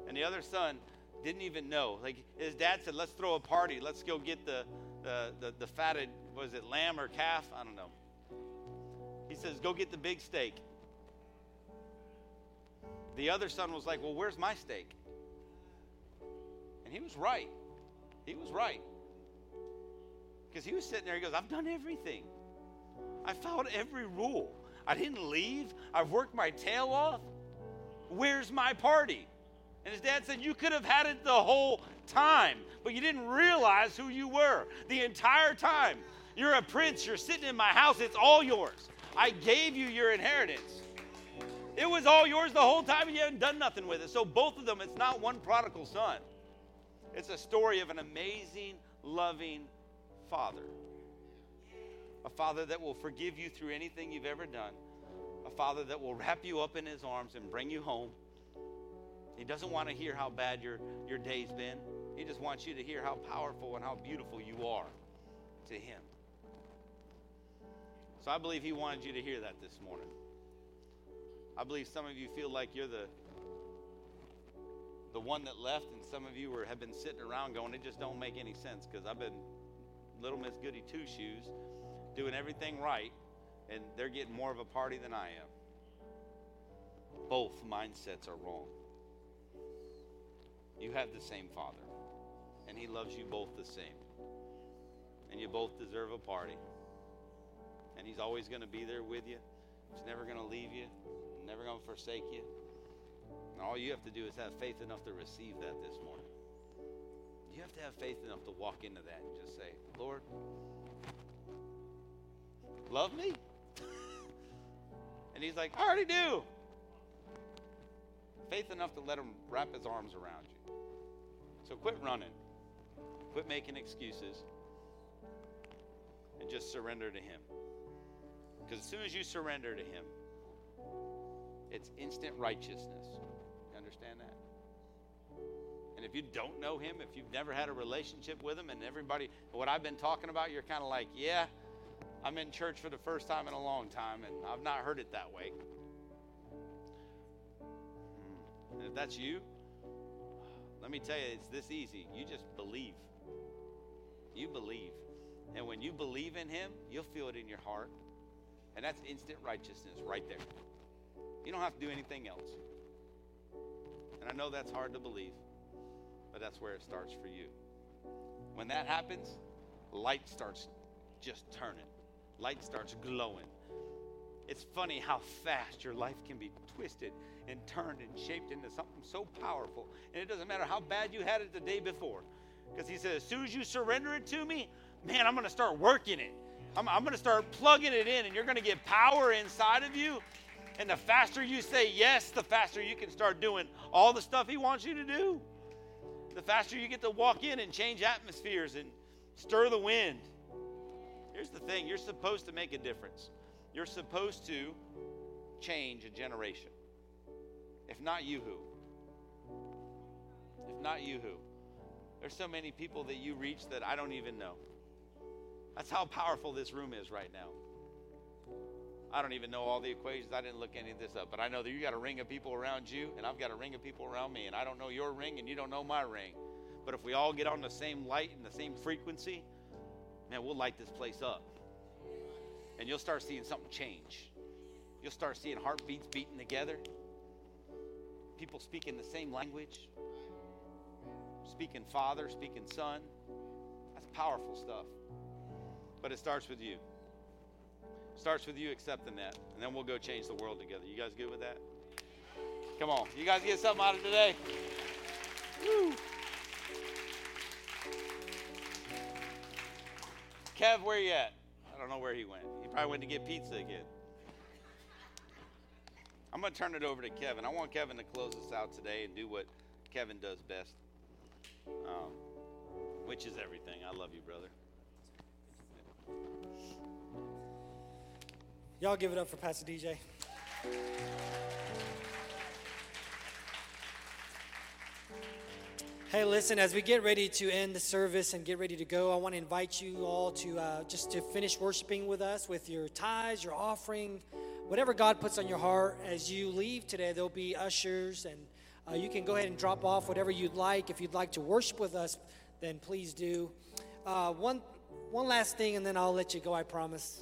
And the other son didn't even know. Like his dad said, let's throw a party. Let's go get the the, the, the fatted, was it lamb or calf? I don't know. He says, go get the big steak. The other son was like, well, where's my steak? And he was right. He was right. Because he was sitting there, he goes, I've done everything. I followed every rule. I didn't leave. I've worked my tail off. Where's my party? And his dad said, You could have had it the whole time, but you didn't realize who you were the entire time. You're a prince. You're sitting in my house. It's all yours. I gave you your inheritance. It was all yours the whole time, and you haven't done nothing with it. So, both of them, it's not one prodigal son. It's a story of an amazing, loving father. A father that will forgive you through anything you've ever done. A father that will wrap you up in his arms and bring you home. He doesn't want to hear how bad your, your day's been. He just wants you to hear how powerful and how beautiful you are to him. So I believe he wanted you to hear that this morning. I believe some of you feel like you're the the one that left, and some of you were, have been sitting around going, it just don't make any sense because I've been little Miss Goody Two Shoes doing everything right, and they're getting more of a party than I am. Both mindsets are wrong. You have the same Father, and He loves you both the same. And you both deserve a party. And He's always going to be there with you. He's never going to leave you, never going to forsake you. And all you have to do is have faith enough to receive that this morning. You have to have faith enough to walk into that and just say, Lord, love me? and he's like, I already do. Faith enough to let him wrap his arms around you. So quit running. Quit making excuses. And just surrender to him. Because as soon as you surrender to him, it's instant righteousness. You understand that? And if you don't know him, if you've never had a relationship with him, and everybody, what I've been talking about, you're kind of like, yeah, I'm in church for the first time in a long time, and I've not heard it that way. Hmm. And if that's you, let me tell you, it's this easy. You just believe. You believe. And when you believe in Him, you'll feel it in your heart. And that's instant righteousness right there. You don't have to do anything else. And I know that's hard to believe, but that's where it starts for you. When that happens, light starts just turning, light starts glowing. It's funny how fast your life can be twisted and turned and shaped into something so powerful. And it doesn't matter how bad you had it the day before. Because he said, as soon as you surrender it to me, man, I'm going to start working it. I'm, I'm going to start plugging it in, and you're going to get power inside of you. And the faster you say yes, the faster you can start doing all the stuff he wants you to do. The faster you get to walk in and change atmospheres and stir the wind. Here's the thing you're supposed to make a difference. You're supposed to change a generation. If not you, who? If not you, who? There's so many people that you reach that I don't even know. That's how powerful this room is right now. I don't even know all the equations. I didn't look any of this up, but I know that you got a ring of people around you, and I've got a ring of people around me, and I don't know your ring, and you don't know my ring. But if we all get on the same light and the same frequency, man, we'll light this place up. And you'll start seeing something change. You'll start seeing heartbeats beating together, people speaking the same language, speaking Father, speaking Son. That's powerful stuff. But it starts with you. Starts with you accepting that, and then we'll go change the world together. You guys good with that? Come on. You guys get something out of today? Woo. Kev, where you at? I don't know where he went. He probably went to get pizza again. I'm going to turn it over to Kevin. I want Kevin to close us out today and do what Kevin does best, um, which is everything. I love you, brother. Y'all give it up for Pastor DJ. Hey, listen, as we get ready to end the service and get ready to go, I want to invite you all to uh, just to finish worshiping with us with your tithes, your offering, whatever God puts on your heart. As you leave today, there'll be ushers, and uh, you can go ahead and drop off whatever you'd like. If you'd like to worship with us, then please do. Uh, one, one last thing, and then I'll let you go, I promise.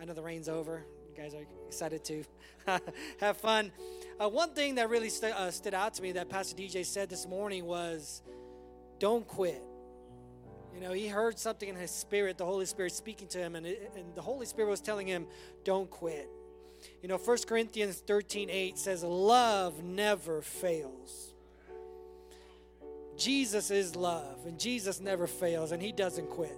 I know the rain's over. You guys are excited to have fun. Uh, one thing that really st- uh, stood out to me that Pastor DJ said this morning was, "Don't quit." You know, he heard something in his spirit, the Holy Spirit speaking to him, and, it, and the Holy Spirit was telling him, "Don't quit." You know, 1 Corinthians 13 8 says, Love never fails. Jesus is love, and Jesus never fails, and he doesn't quit.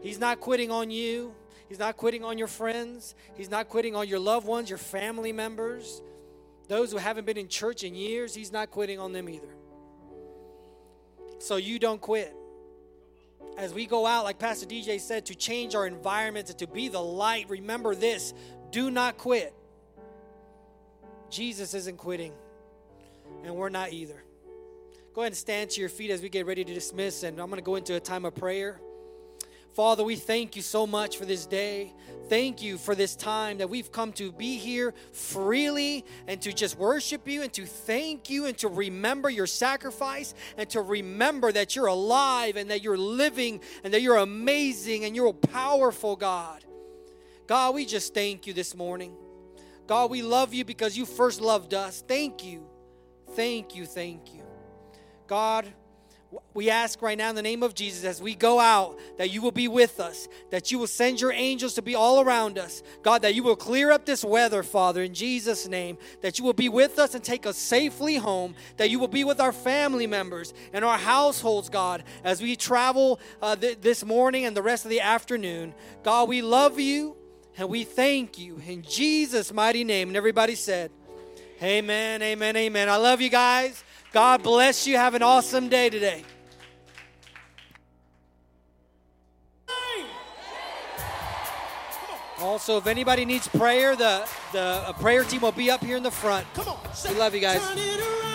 He's not quitting on you. He's not quitting on your friends. He's not quitting on your loved ones, your family members. Those who haven't been in church in years, he's not quitting on them either. So you don't quit. As we go out, like Pastor DJ said, to change our environment and to be the light, remember this do not quit. Jesus isn't quitting, and we're not either. Go ahead and stand to your feet as we get ready to dismiss, and I'm going to go into a time of prayer. Father, we thank you so much for this day. Thank you for this time that we've come to be here freely and to just worship you and to thank you and to remember your sacrifice and to remember that you're alive and that you're living and that you're amazing and you're a powerful God. God, we just thank you this morning. God, we love you because you first loved us. Thank you. Thank you. Thank you. God, we ask right now in the name of Jesus as we go out that you will be with us, that you will send your angels to be all around us. God, that you will clear up this weather, Father, in Jesus' name, that you will be with us and take us safely home, that you will be with our family members and our households, God, as we travel uh, th- this morning and the rest of the afternoon. God, we love you and we thank you in Jesus' mighty name. And everybody said, Amen, amen, amen. I love you guys. God bless you. Have an awesome day today. Also, if anybody needs prayer, the, the prayer team will be up here in the front. Come on, We love you guys. Turn it around.